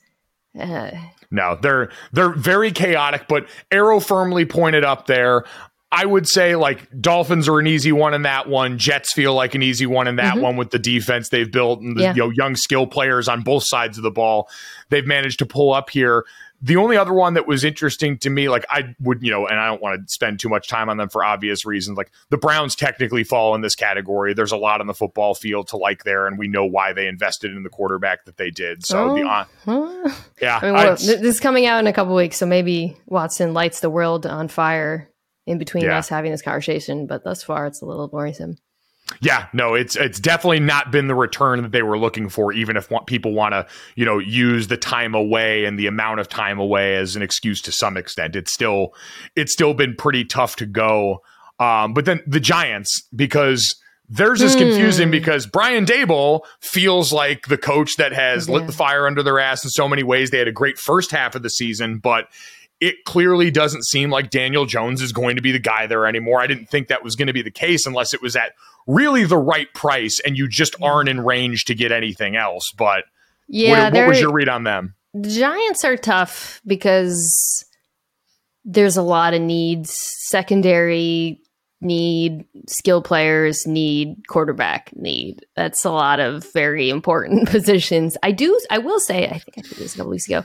Uh, no, they're they're very chaotic, but Arrow firmly pointed up there. I would say like Dolphins are an easy one in that one. Jets feel like an easy one in that mm-hmm. one with the defense they've built and the yeah. you know young skill players on both sides of the ball. They've managed to pull up here. The only other one that was interesting to me, like I would, you know, and I don't want to spend too much time on them for obvious reasons. Like the Browns technically fall in this category. There's a lot on the football field to like there, and we know why they invested in the quarterback that they did. So oh, the on, huh? yeah, I mean, well, this is coming out in a couple weeks, so maybe Watson lights the world on fire in between yeah. us having this conversation. But thus far, it's a little worrisome. Yeah, no, it's it's definitely not been the return that they were looking for. Even if people want to, you know, use the time away and the amount of time away as an excuse to some extent, it's still it's still been pretty tough to go. Um, but then the Giants, because theirs is confusing hmm. because Brian Daboll feels like the coach that has yeah. lit the fire under their ass in so many ways. They had a great first half of the season, but it clearly doesn't seem like Daniel Jones is going to be the guy there anymore. I didn't think that was going to be the case unless it was at really the right price and you just aren't in range to get anything else. But yeah, what, what was your read on them? Giants are tough because there's a lot of needs. Secondary need, skill players need, quarterback need. That's a lot of very important positions. I do, I will say, I think I did this a couple weeks ago.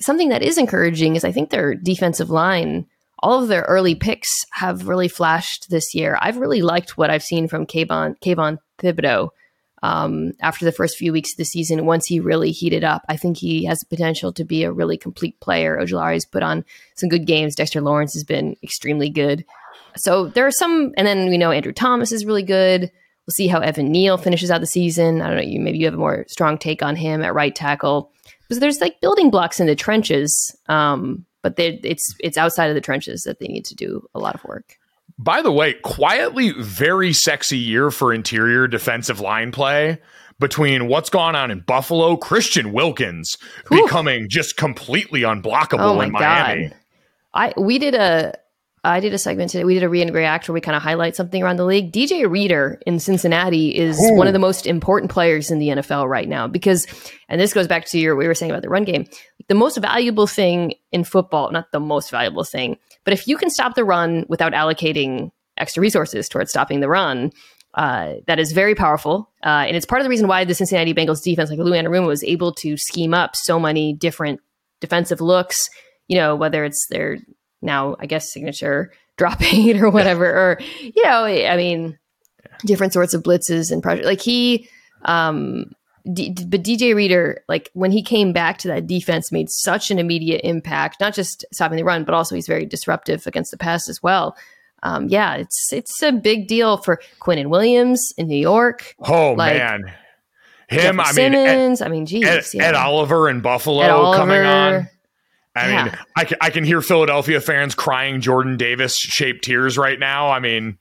Something that is encouraging is I think their defensive line all of their early picks have really flashed this year. I've really liked what I've seen from Kayvon, Kayvon Thibodeaux um, after the first few weeks of the season. Once he really heated up, I think he has the potential to be a really complete player. Ojulari's put on some good games. Dexter Lawrence has been extremely good. So there are some, and then we know Andrew Thomas is really good. We'll see how Evan Neal finishes out the season. I don't know. You maybe you have a more strong take on him at right tackle because there's like building blocks in the trenches. Um, but it's it's outside of the trenches that they need to do a lot of work. By the way, quietly very sexy year for interior defensive line play between what's gone on in Buffalo, Christian Wilkins Whew. becoming just completely unblockable oh in Miami. God. I we did a I did a segment today. We did a re and react where we kind of highlight something around the league. DJ Reader in Cincinnati is Ooh. one of the most important players in the NFL right now because, and this goes back to your, we were saying about the run game. The most valuable thing in football, not the most valuable thing, but if you can stop the run without allocating extra resources towards stopping the run, uh, that is very powerful. Uh, and it's part of the reason why the Cincinnati Bengals defense, like Lou Anarumo, was able to scheme up so many different defensive looks. You know, whether it's their now I guess signature drop eight or whatever, or you know, I mean, different sorts of blitzes and project. Like he, um, D- but DJ Reader, like when he came back to that defense, made such an immediate impact. Not just stopping the run, but also he's very disruptive against the pass as well. Um, yeah, it's it's a big deal for Quinnen Williams in New York. Oh like, man, him. Jeffery I mean, Simmons. Ed, I mean, geez, Ed, yeah. Ed Oliver in Buffalo Oliver, coming on. I yeah. mean, I can, I can hear Philadelphia fans crying Jordan Davis shaped tears right now. I mean,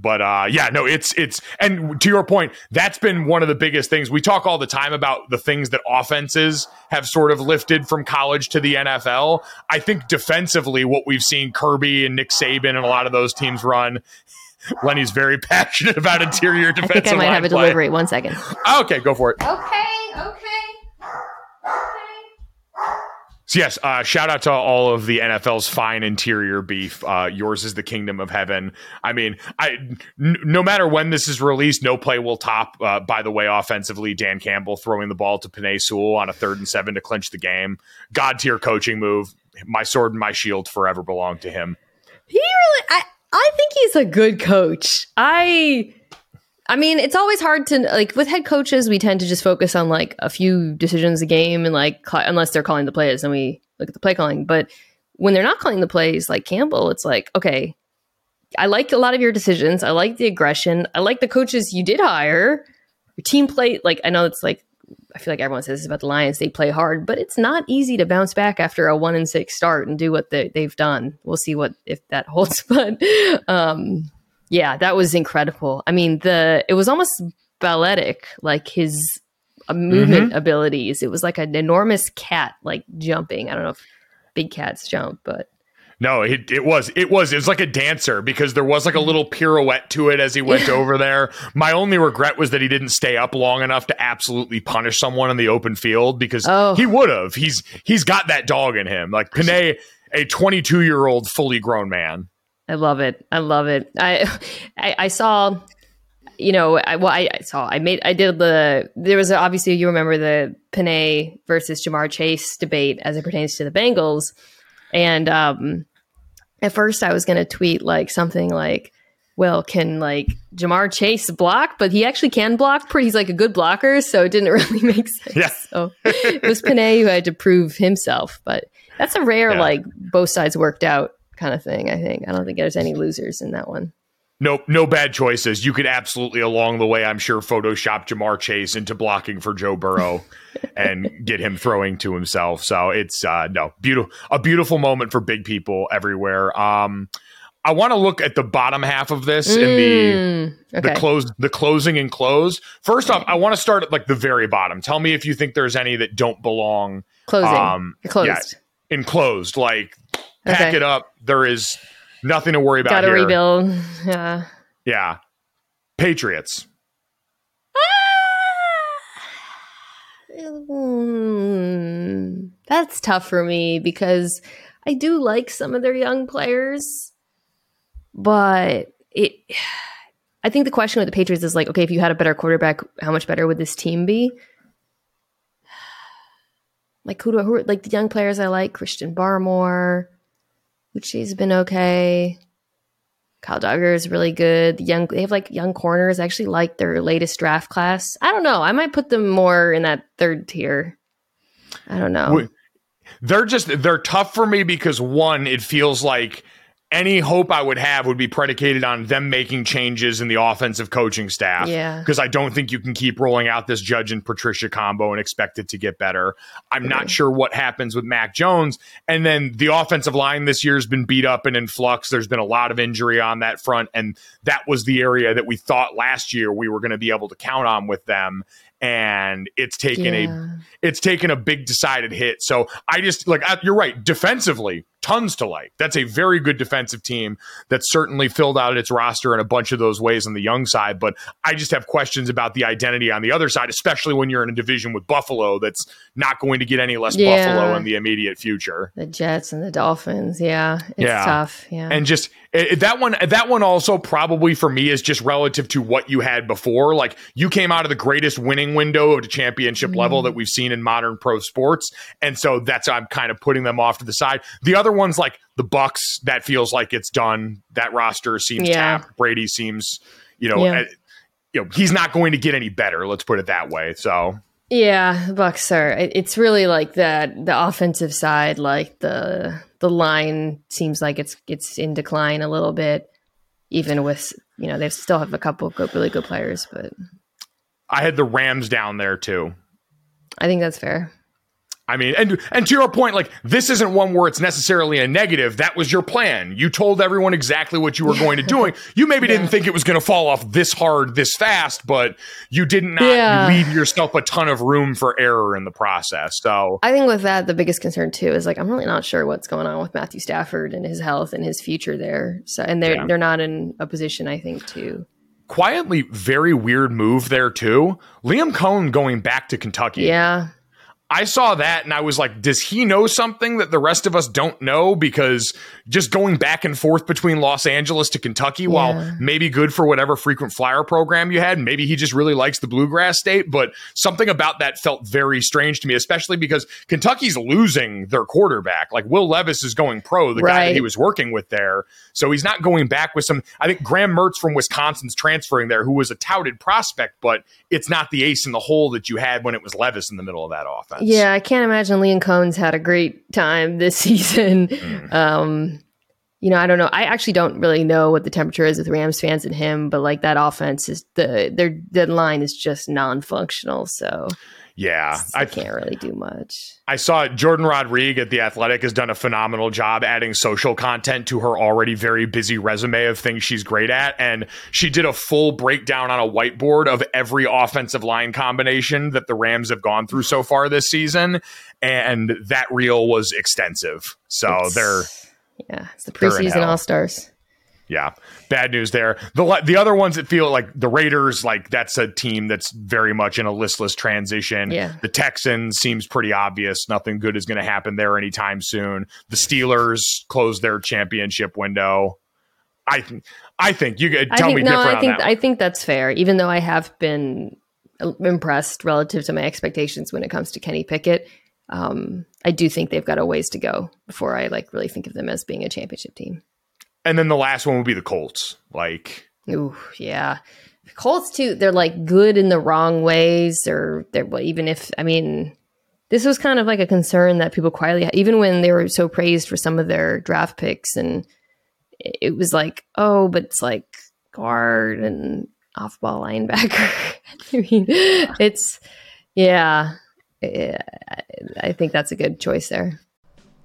but uh, yeah, no, it's it's and to your point, that's been one of the biggest things. We talk all the time about the things that offenses have sort of lifted from college to the NFL. I think defensively, what we've seen Kirby and Nick Saban and a lot of those teams run. Lenny's very passionate about interior defensive. I think I might have a play. delivery. One second. Okay, go for it. Okay, okay. So yes, uh, shout out to all of the NFL's fine interior beef. Uh, yours is the kingdom of heaven. I mean, I n- no matter when this is released, no play will top. Uh, by the way, offensively, Dan Campbell throwing the ball to Penei Sewell on a third and seven to clinch the game. God tier coaching move. My sword and my shield forever belong to him. He really, I, I think he's a good coach. I I mean, it's always hard to like with head coaches. We tend to just focus on like a few decisions a game, and like cl- unless they're calling the plays, then we look at the play calling. But when they're not calling the plays, like Campbell, it's like okay, I like a lot of your decisions. I like the aggression. I like the coaches you did hire. Your team play like I know it's like I feel like everyone says this about the Lions. They play hard, but it's not easy to bounce back after a one and six start and do what they, have done. We'll see what if that holds, but um, yeah, that was incredible. I mean, the it was almost balletic, like his uh, movement abilities. It was like an enormous cat, like jumping. I don't know if big cats jump, but No, it, it was it was it was like a dancer because there was like a little pirouette to it as he went over there. My only regret was that he didn't stay up long enough to absolutely punish someone in the open field because Oh. he would have. He's he's got that dog in him. Like Penei, a 22 year old fully grown man. I love it. I love it. I I, I saw, you know, I, well, I, I saw. I made. I did the. There was obviously you remember the Penei versus Ja'Marr Chase debate as it pertains to the Bengals, and um, at first I was going to tweet like something like. Well, can like Ja'Marr Chase block? But he actually can block. Pretty, he's like a good blocker, so it didn't really make sense. Yeah. So it was Penei who had to prove himself. But that's a rare, Yeah. like both sides worked out kind of thing. I think I don't think there's any losers in that one. Nope, no bad choices. You could absolutely, along the way, I'm sure, Photoshop Ja'Marr Chase into blocking for Joe Burrow and get him throwing to himself. So it's uh, no beautiful, a beautiful moment for big people everywhere. Um, I want to look at the bottom half of this in the Mm, okay. the close, the closing and close. First off, I want to start at like the very bottom. Tell me if you think there's any that don't belong Closing. um, closed. yeah, enclosed. Like pack Okay. it up. There is nothing to worry about Got to rebuild. Yeah. Yeah, Patriots. Mm, that's tough for me because I do like some of their young players, but it. I think the question with the Patriots is like, okay, if you had a better quarterback, how much better would this team be? Like who do I, who are, like the young players I like? Christian Barmore, Uche's been okay. Kyle Dugger is really good. The young they have like young corners. I actually like their latest draft class. I don't know. I might put them more in that third tier. I don't know. They're just they're tough for me because one, it feels like any hope I would have would be predicated on them making changes in the offensive coaching staff. Yeah. Because I don't think you can keep rolling out this Judge and Patricia combo and expect it to get better. I'm not sure what happens with Mac Jones. And then the offensive line this year has been beat up and in flux. There's been a lot of injury on that front. And that was the area that we thought last year we were going to be able to count on with them. And it's taken a it's taken a big decided hit. So I just like I- you're right. Defensively, tons to like. That's a very good defensive team that certainly filled out its roster in a bunch of those ways on the young side. But I just have questions about the identity on the other side, especially when you're in a division with Buffalo that's not going to get any less Yeah. Buffalo in the immediate future. The Jets and the Dolphins. Yeah. It's Yeah. tough. Yeah. and just it, that one that one also probably for me is just relative to what you had before like you came out of the greatest winning window at a championship level mm-hmm. that we've seen in modern pro sports and so that's i'm kind of putting them off to the side the other ones like the bucs that feels like it's done that roster seems Yeah. tapped brady seems you know Yeah. eh, you know he's not going to get any better let's put it that way so Yeah, the Bucs are. It's really like that. The offensive side, like the the line, seems like it's it's in decline a little bit. Even with you know they still have a couple of good, really good players, but i had the rams down there too I think that's fair. I mean, and and to your point, like this isn't one where it's necessarily a negative. That was your plan. You told everyone exactly what you were going to doing. You maybe didn't think it was going to fall off this hard, this fast, but you did not Yeah. leave yourself a ton of room for error in the process. So I think with that, the biggest concern too is like I'm really not sure what's going on with Matthew Stafford and his health and his future there. So and they're Yeah. they're not in a position, I think, to quietly, very weird move there too. Liam Coen going back to Kentucky. yeah. I saw that and I was like, does he know something that the rest of us don't know? Because just going back and forth between Los Angeles to Kentucky, while maybe good for whatever frequent flyer program you had, maybe he just really likes the bluegrass state. But something about that felt very strange to me, especially because Kentucky's losing their quarterback. Like Will Levis is going pro, the guy that he was working with there. So he's not going back with some. I think Graham Mertz from Wisconsin's transferring there, who was a touted prospect, but it's not the ace in the hole that you had when it was Levis in the middle of that offense. Yeah, I can't imagine Liam Coen's had a great time this season. Mm. Um, you know, I don't know. I actually don't really know what the temperature is with Rams fans and him, but like that offense is the their deadline is just non-functional. So Yeah, I, I can't really do much. I saw Jourdan Rodrigue at the Athletic has done a phenomenal job adding social content to her already very busy resume of things she's great at, and she did a full breakdown on a whiteboard of every offensive line combination that the Rams have gone through so far this season, and that reel was extensive. So It's- they're yeah, it's the preseason. All Stars. Yeah, bad news there. The the other ones that feel like the Raiders, like that's a team that's very much in a listless transition. Yeah. The Texans seems pretty obvious. Nothing good is going to happen there anytime soon. The Steelers closed their championship window. I think I think you could tell think me no, different I think. I think that's fair. Even though I have been uh, impressed relative to my expectations when it comes to Kenny Pickett, um, I do think they've got a ways to go before I like really think of them as being a championship team. And then the last one would be the Colts. Like Ooh, yeah. The Colts too. They're like good in the wrong ways, or they're even if I mean, this was kind of like a concern that people quietly, had, even when they were so praised for some of their draft picks, and it was like, oh, but it's like guard and off-ball linebacker. I mean, it's. Yeah, I think that's a good choice there.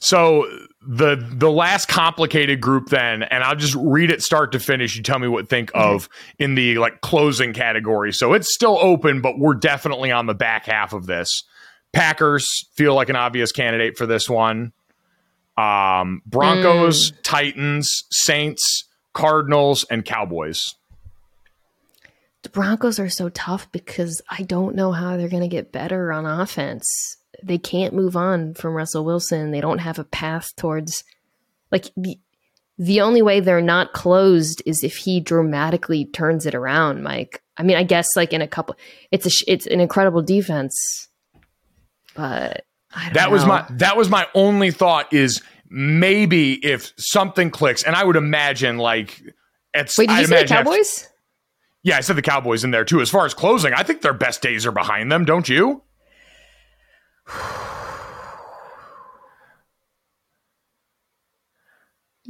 So the the last complicated group then, and I'll just read it start to finish. You tell me what think of in the like closing category. So it's still open, but we're definitely on the back half of this. Packers feel like an obvious candidate for this one. Um, Broncos, Titans, Saints, Cardinals, and Cowboys. the Broncos are so tough because I don't know how they're going to get better on offense. They can't move on from Russell Wilson. They don't have a path towards like the the only way they're not closed is if he dramatically turns it around, Mike. I mean, I guess like in a couple it's a it's an incredible defense. But I don't That was my that was my only thought is maybe if something clicks, and I would imagine like at Wait, did I'd you say the Cowboys? Yeah, I said the Cowboys in there too. As far as closing, I think their best days are behind them, don't you?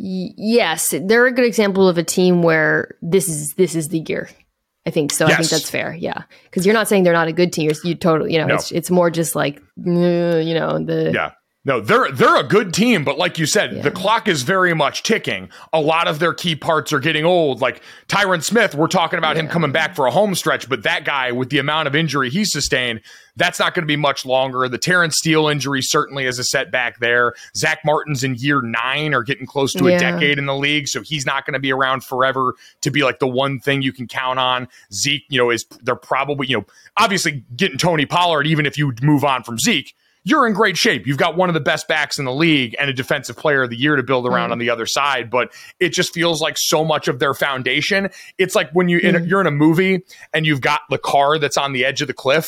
Yes, they're a good example of a team where this is this is the year. I think so. I think that's fair. Yeah, because you're not saying they're not a good team. You're, you totally, you know, No. it's it's more just like you know the Yeah. No, they're they're a good team, but like you said, Yeah. the clock is very much ticking. A lot of their key parts are getting old. Like Tyron Smith, we're talking about him coming back for a home stretch, but that guy with the amount of injury he sustained, that's not going to be much longer. The Terence Steele injury certainly is a setback there. Zack Martin's in year nine or getting close to a decade in the league, so he's not going to be around forever to be like the one thing you can count on. Zeke, you know, is they're probably, you know, obviously getting Tony Pollard, even if you move on from Zeke you're in great shape. You've got one of the best backs in the league and a defensive player of the year to build around Mm. on the other side. But it just feels like so much of their foundation. It's like when you in a, Mm. you're in a movie and you've got the car that's on the edge of the cliff,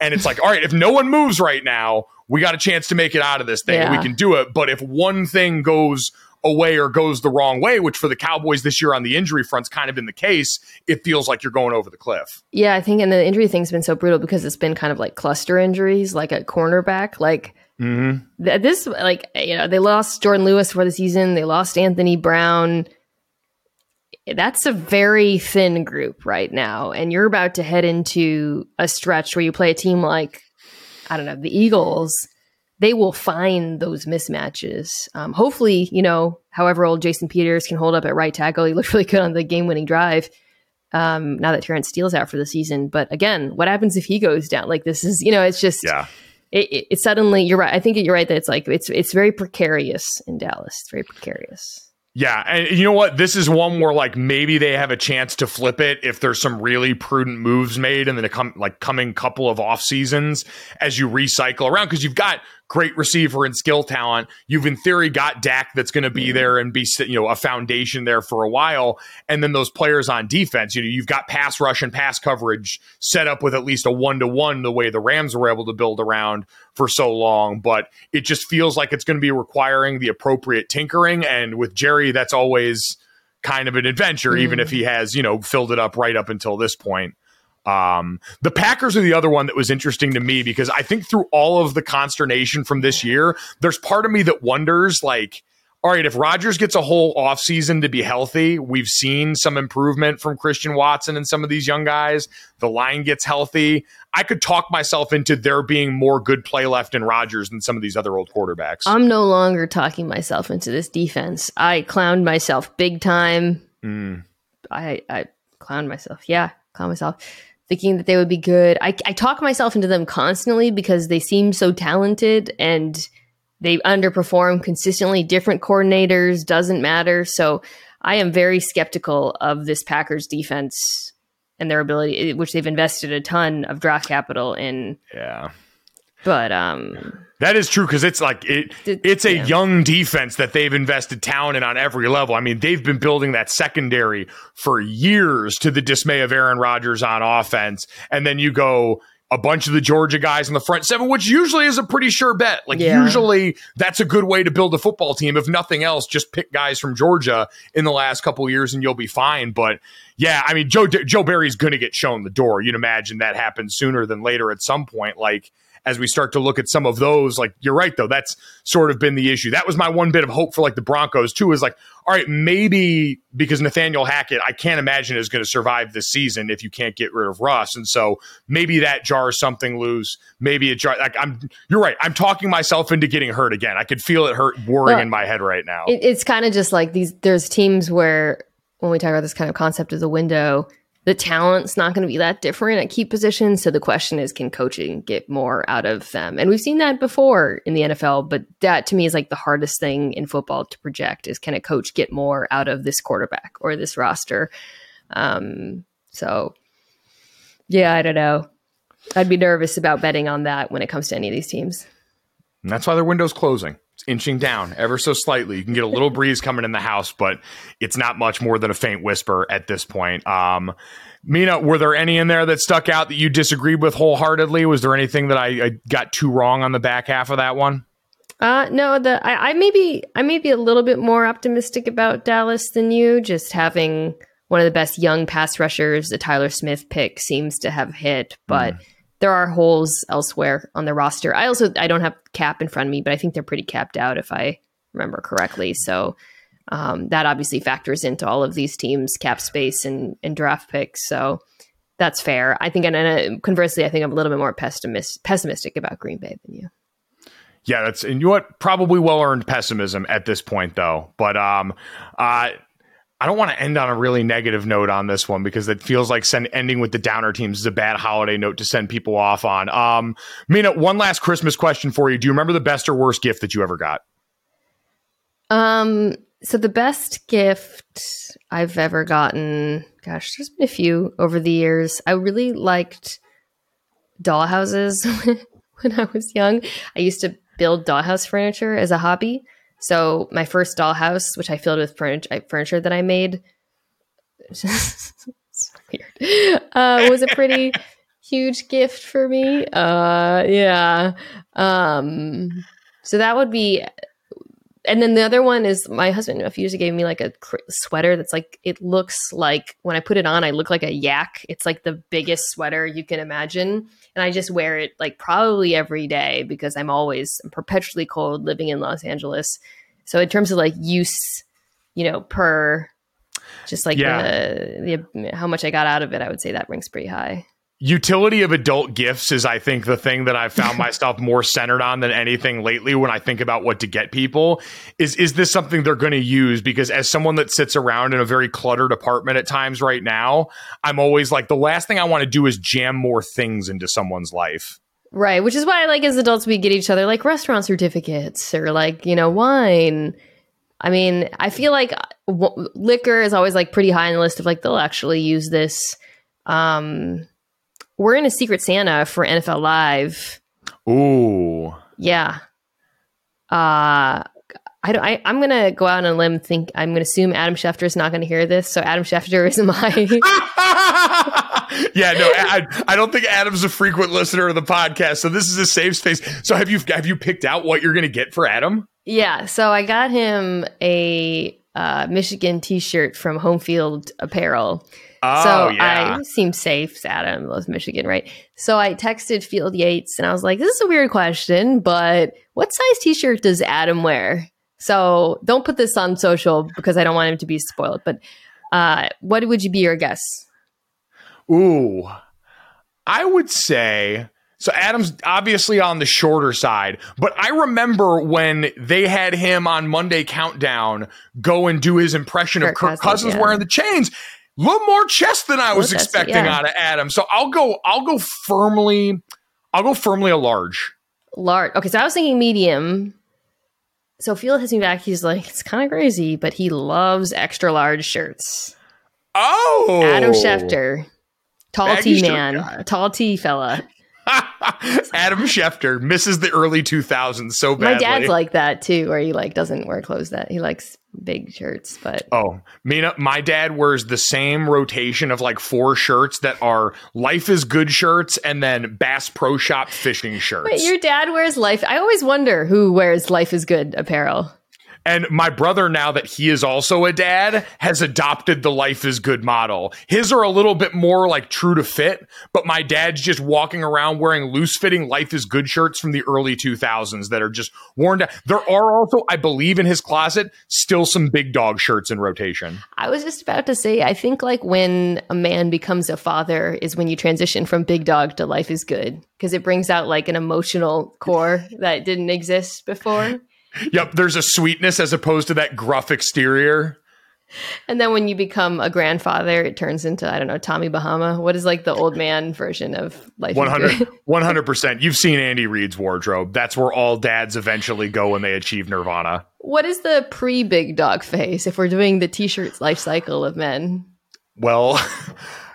and it's like, all right, if no one moves right now, we got a chance to make it out of this thing. We can do it. But if one thing goes away or goes the wrong way, which for the Cowboys this year on the injury front's kind of been the case, it feels like you're going over the cliff. yeah. I think and the injury thing's been so brutal because it's been kind of like cluster injuries, like at cornerback, like. Mm-hmm. th- This like you know they lost Jourdan Lewis for the season. They lost Anthony Brown. That's a very thin group right now, and you're about to head into a stretch where you play a team like I don't know, the Eagles, they will find those mismatches. Um, hopefully, you know, however old Jason Peters can hold up at right tackle, he looked really good on the game winning drive. Um, now that Terence Steele's out for the season, but again, what happens if he goes down? Like this is, you know, it's just, Yeah. it, it, it suddenly. You're right. I think you're right that it's like it's it's very precarious in Dallas. It's very precarious. Yeah, and you know what? This is one where like maybe they have a chance to flip it if there's some really prudent moves made in the come like coming couple of off seasons as you recycle around because you've got great receiver and skill talent. You've in theory got Dak that's going to be mm-hmm. there and be you know a foundation there for a while, and then those players on defense. You know you've got pass rush and pass coverage set up with at least a one to one the way the Rams were able to build around for so long, but it just feels like it's going to be requiring the appropriate tinkering. And with Jerry, that's always kind of an adventure, even if mm-hmm. he has, you know, filled it up right up until this point. Um, the Packers are the other one that was interesting to me because I think through all of the consternation from this year, there's part of me that wonders like, all right, if Rodgers gets a whole offseason to be healthy, we've seen some improvement from Christian Watson and some of these young guys. The line gets healthy. I could talk myself into there being more good play left in Rodgers than some of these other old quarterbacks. I'm no longer talking myself into this defense. I clowned myself big time. Mm. I I clowned myself. Yeah, clown myself. Thinking that they would be good. I, I talk myself into them constantly because they seem so talented and they underperform consistently. Different coordinators doesn't matter. So I am very skeptical of this Packers defense and their ability, which they've invested a ton of draft capital in. Yeah. But um, That is true because it's like it. It- It's a yeah. young defense that they've invested talent in on every level. I mean, they've been building that secondary for years to the dismay of Aaron Rodgers on offense, and then you go a bunch of the Georgia guys in the front seven, which usually is a pretty sure bet. Like Yeah. usually that's a good way to build a football team. If nothing else, just pick guys from Georgia in the last couple of years and you'll be fine. But yeah, I mean, Joe Joe Barry's going to get shown the door. You'd imagine that happens sooner than later at some point. Like as we start to look at some of those, like you're right though, that's sort of been the issue. That was my one bit of hope for like the Broncos too. Is like, all right, maybe because Nathaniel Hackett, I can't imagine is going to survive this season if you can't get rid of Russ, and so maybe that jars something loose. Maybe it jar. Like I'm, you're right. I'm talking myself into getting hurt again. I could feel it hurt worrying Well, in my head right now. it, it's kind of just like these there's teams where when we talk about this kind of concept of the window the talent's not going to be that different at key positions so the question is can coaching get more out of them? And we've seen that before in the nfl but that to me is like the hardest thing in football to project is can a coach get more out of this quarterback or this roster? Um so yeah i don't know. I'd be nervous about betting on that when it comes to any of these teams. And that's why their window's closing. Inching down ever so slightly. You can get a little breeze coming in the house, but it's not much more than a faint whisper at this point. Um, Mina, were there any in there that stuck out that you disagreed with wholeheartedly? Was there anything that I, I got too wrong on the back half of that one? Uh, no, the I, I maybe I may be a little bit more optimistic about Dallas than you. Just having one of the best young pass rushers, the Tyler Smith pick, seems to have hit, but there are holes elsewhere on the roster. I also I don't have cap in front of me, but I think they're pretty capped out if I remember correctly. So um, that obviously factors into all of these teams' cap space and, and draft picks. So that's fair. I think, and, and uh, conversely, I think I'm a little bit more pessimist, pessimistic about Green Bay than you. Yeah, that's and you know what? Probably well earned pessimism at this point, though. But um, uh, I don't want to end on a really negative note on this one because it feels like send, ending with the downer teams is a bad holiday note to send people off on. Um, Mina, one last Christmas question for you: Do you remember the best or worst gift that you ever got? Um, so the best gift I've ever gotten, gosh, there's been a few over the years. I really liked dollhouses when I was young. I used to build dollhouse furniture as a hobby. So my first dollhouse, which I filled with furniture, furniture that I made, weird, uh, was a pretty huge gift for me. Uh, yeah. Um, so that would be and then the other one is my husband a few years ago gave me like a cr- sweater that's like it looks like when I put it on I look like a yak. It's like the biggest sweater you can imagine, and I just wear it like probably every day because I'm always I'm perpetually cold living in Los Angeles. So in terms of like use, you know, per just like Yeah. the, the how much I got out of it, I would say that ranks pretty high. Utility of adult gifts is i think the thing that i've found myself more centered on than anything lately when i think about what to get people is is this something they're going to use because as someone that sits around in a very cluttered apartment at times right now i'm always like the last thing i want to do is jam more things into someone's life Right, which is why, I like, as adults, we get each other like restaurant certificates or like you know wine. I mean, I feel like w- liquor is always like pretty high on the list of like they'll actually use this. Um, we're in a Secret Santa for NFL Live. ooh Yeah. Uh I, don't- I I'm gonna go out on a limb. Think I'm gonna assume Adam Schefter is not gonna hear this. So Adam Schefter is my yeah, no, I, I don't think Adam's a frequent listener of the podcast, so this is a safe space. So have you have you picked out what you're going to get for Adam? yeah. So I got him a uh, Michigan T-shirt from Home Field Apparel. Oh so yeah, I seem safe. Adam loves Michigan, right? So I texted Field Yates and I was like, "This is a weird question, but what size T-shirt does Adam wear?" So don't put this on social because I don't want him to be spoiled. But uh, what would you be your guess? Ooh, I would say so. Adam's obviously on the shorter side, but I remember when they had him on Monday Countdown go and do his impression of Kirk Kirk Cousins, Cousins yeah. wearing the chains. A little more chest than I was chest, expecting yeah. out of Adam. So I'll go. I'll go firmly. I'll go firmly a large. Large. Okay, so I was thinking medium. So Field hits me back. He's like, it's kind of crazy, but he loves extra large shirts. Oh, Adam Schefter, tall Baggy T man, guy. tall T fella. Adam Schefter misses the early 2000s so badly. My dad's like that too, where he like doesn't wear clothes that he likes big shirts, but Oh, Mina, my dad wears the same rotation of like four shirts that are Life is Good shirts and then Bass Pro Shop fishing shirts. Wait, your dad wears life. I always wonder who wears life is good apparel. And my brother, now that he is also a dad, has adopted the Life is Good model. His are a little bit more like true to fit, but my dad's just walking around wearing loose fitting Life is Good shirts from the early 2000s that are just worn down. There are also, I believe, in his closet, still some big dog shirts in rotation. I was just about to say, I think like when a man becomes a father is when you transition from big dog to life is good because it brings out like an emotional core that didn't exist before. Yep, there's a sweetness as opposed to that gruff exterior. And then when you become a grandfather, it turns into, I don't know, Tommy Bahama. What is like the old man version of life is 100 good? 100%. You've seen Andy Reid's wardrobe. That's where all dads eventually go when they achieve nirvana. What is the pre big dog phase if we're doing the t shirts life cycle of men? Well,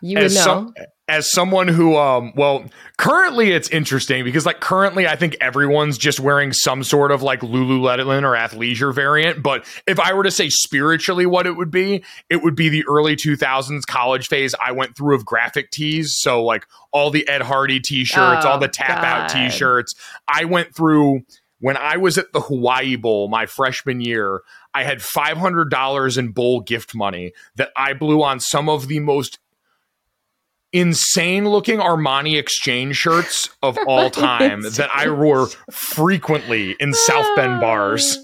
You as know. some as someone who um well currently it's interesting because like currently I think everyone's just wearing some sort of like Lululemon or athleisure variant but if I were to say spiritually what it would be it would be the early 2000s college phase I went through of graphic tees. So like all the Ed Hardy t-shirts all Oh, the tap out t-shirts. I went through when I was at the Hawaii Bowl my freshman year I had $500 in bowl gift money that I blew on some of the most insane looking Armani exchange shirts of all time that I wore frequently in South Bend ah. bars.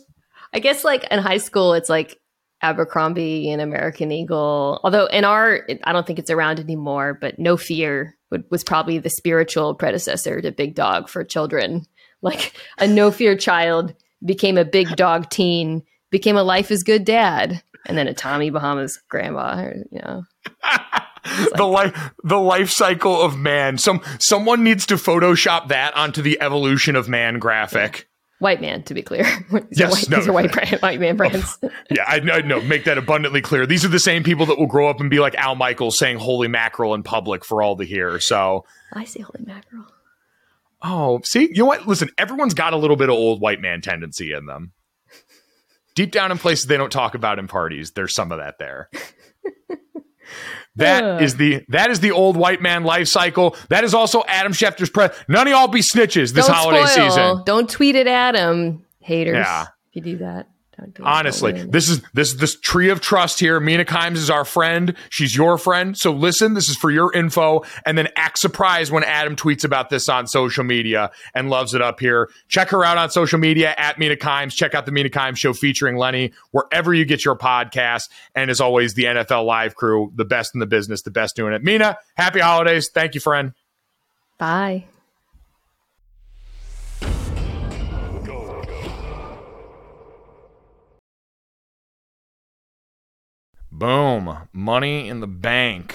I guess like in high school, it's like Abercrombie and American Eagle. Although in our, it, I don't think it's around anymore. But No Fear would, was probably the spiritual predecessor to Big Dog for children. Like a No Fear child became a Big Dog teen, became a Life is Good dad, and then a Tommy Bahamas grandma. Or, you know, the life the life cycle of man. Some someone needs to photoshop that onto the evolution of man graphic. white man to be clear. these Yes, white, no. these are white, brand, white man oh, brands. Yeah, I know. No, make that abundantly clear. These are the same people that will grow up and be like Al Michaels saying "holy mackerel" in public for all to hear. So, I say holy mackerel. oh, see, you know what? Listen, everyone's got a little bit of old white man tendency in them. Deep down in places they don't talk about in parties, there's some of that there. That Ugh. is the that is the old white man life cycle. That is also Adam Schefter's press. None of y'all be snitches this don't holiday spoil. season. Don't tweet at Adam, haters. Yeah. If you do that, Honestly, don't ruin it. this is this this tree of trust here. Mina Kimes is our friend. She's your friend. So listen, this is for your info, and then act surprised when Adam tweets about this on social media and loves it up here. Check her out on social media at Mina Kimes. Check out the Mina Kimes show featuring Lenny wherever you get your podcast. And as always, the NFL Live crew, the best in the business, the best doing it. Mina, happy holidays. Thank you, friend. Bye. Boom. Money in the bank.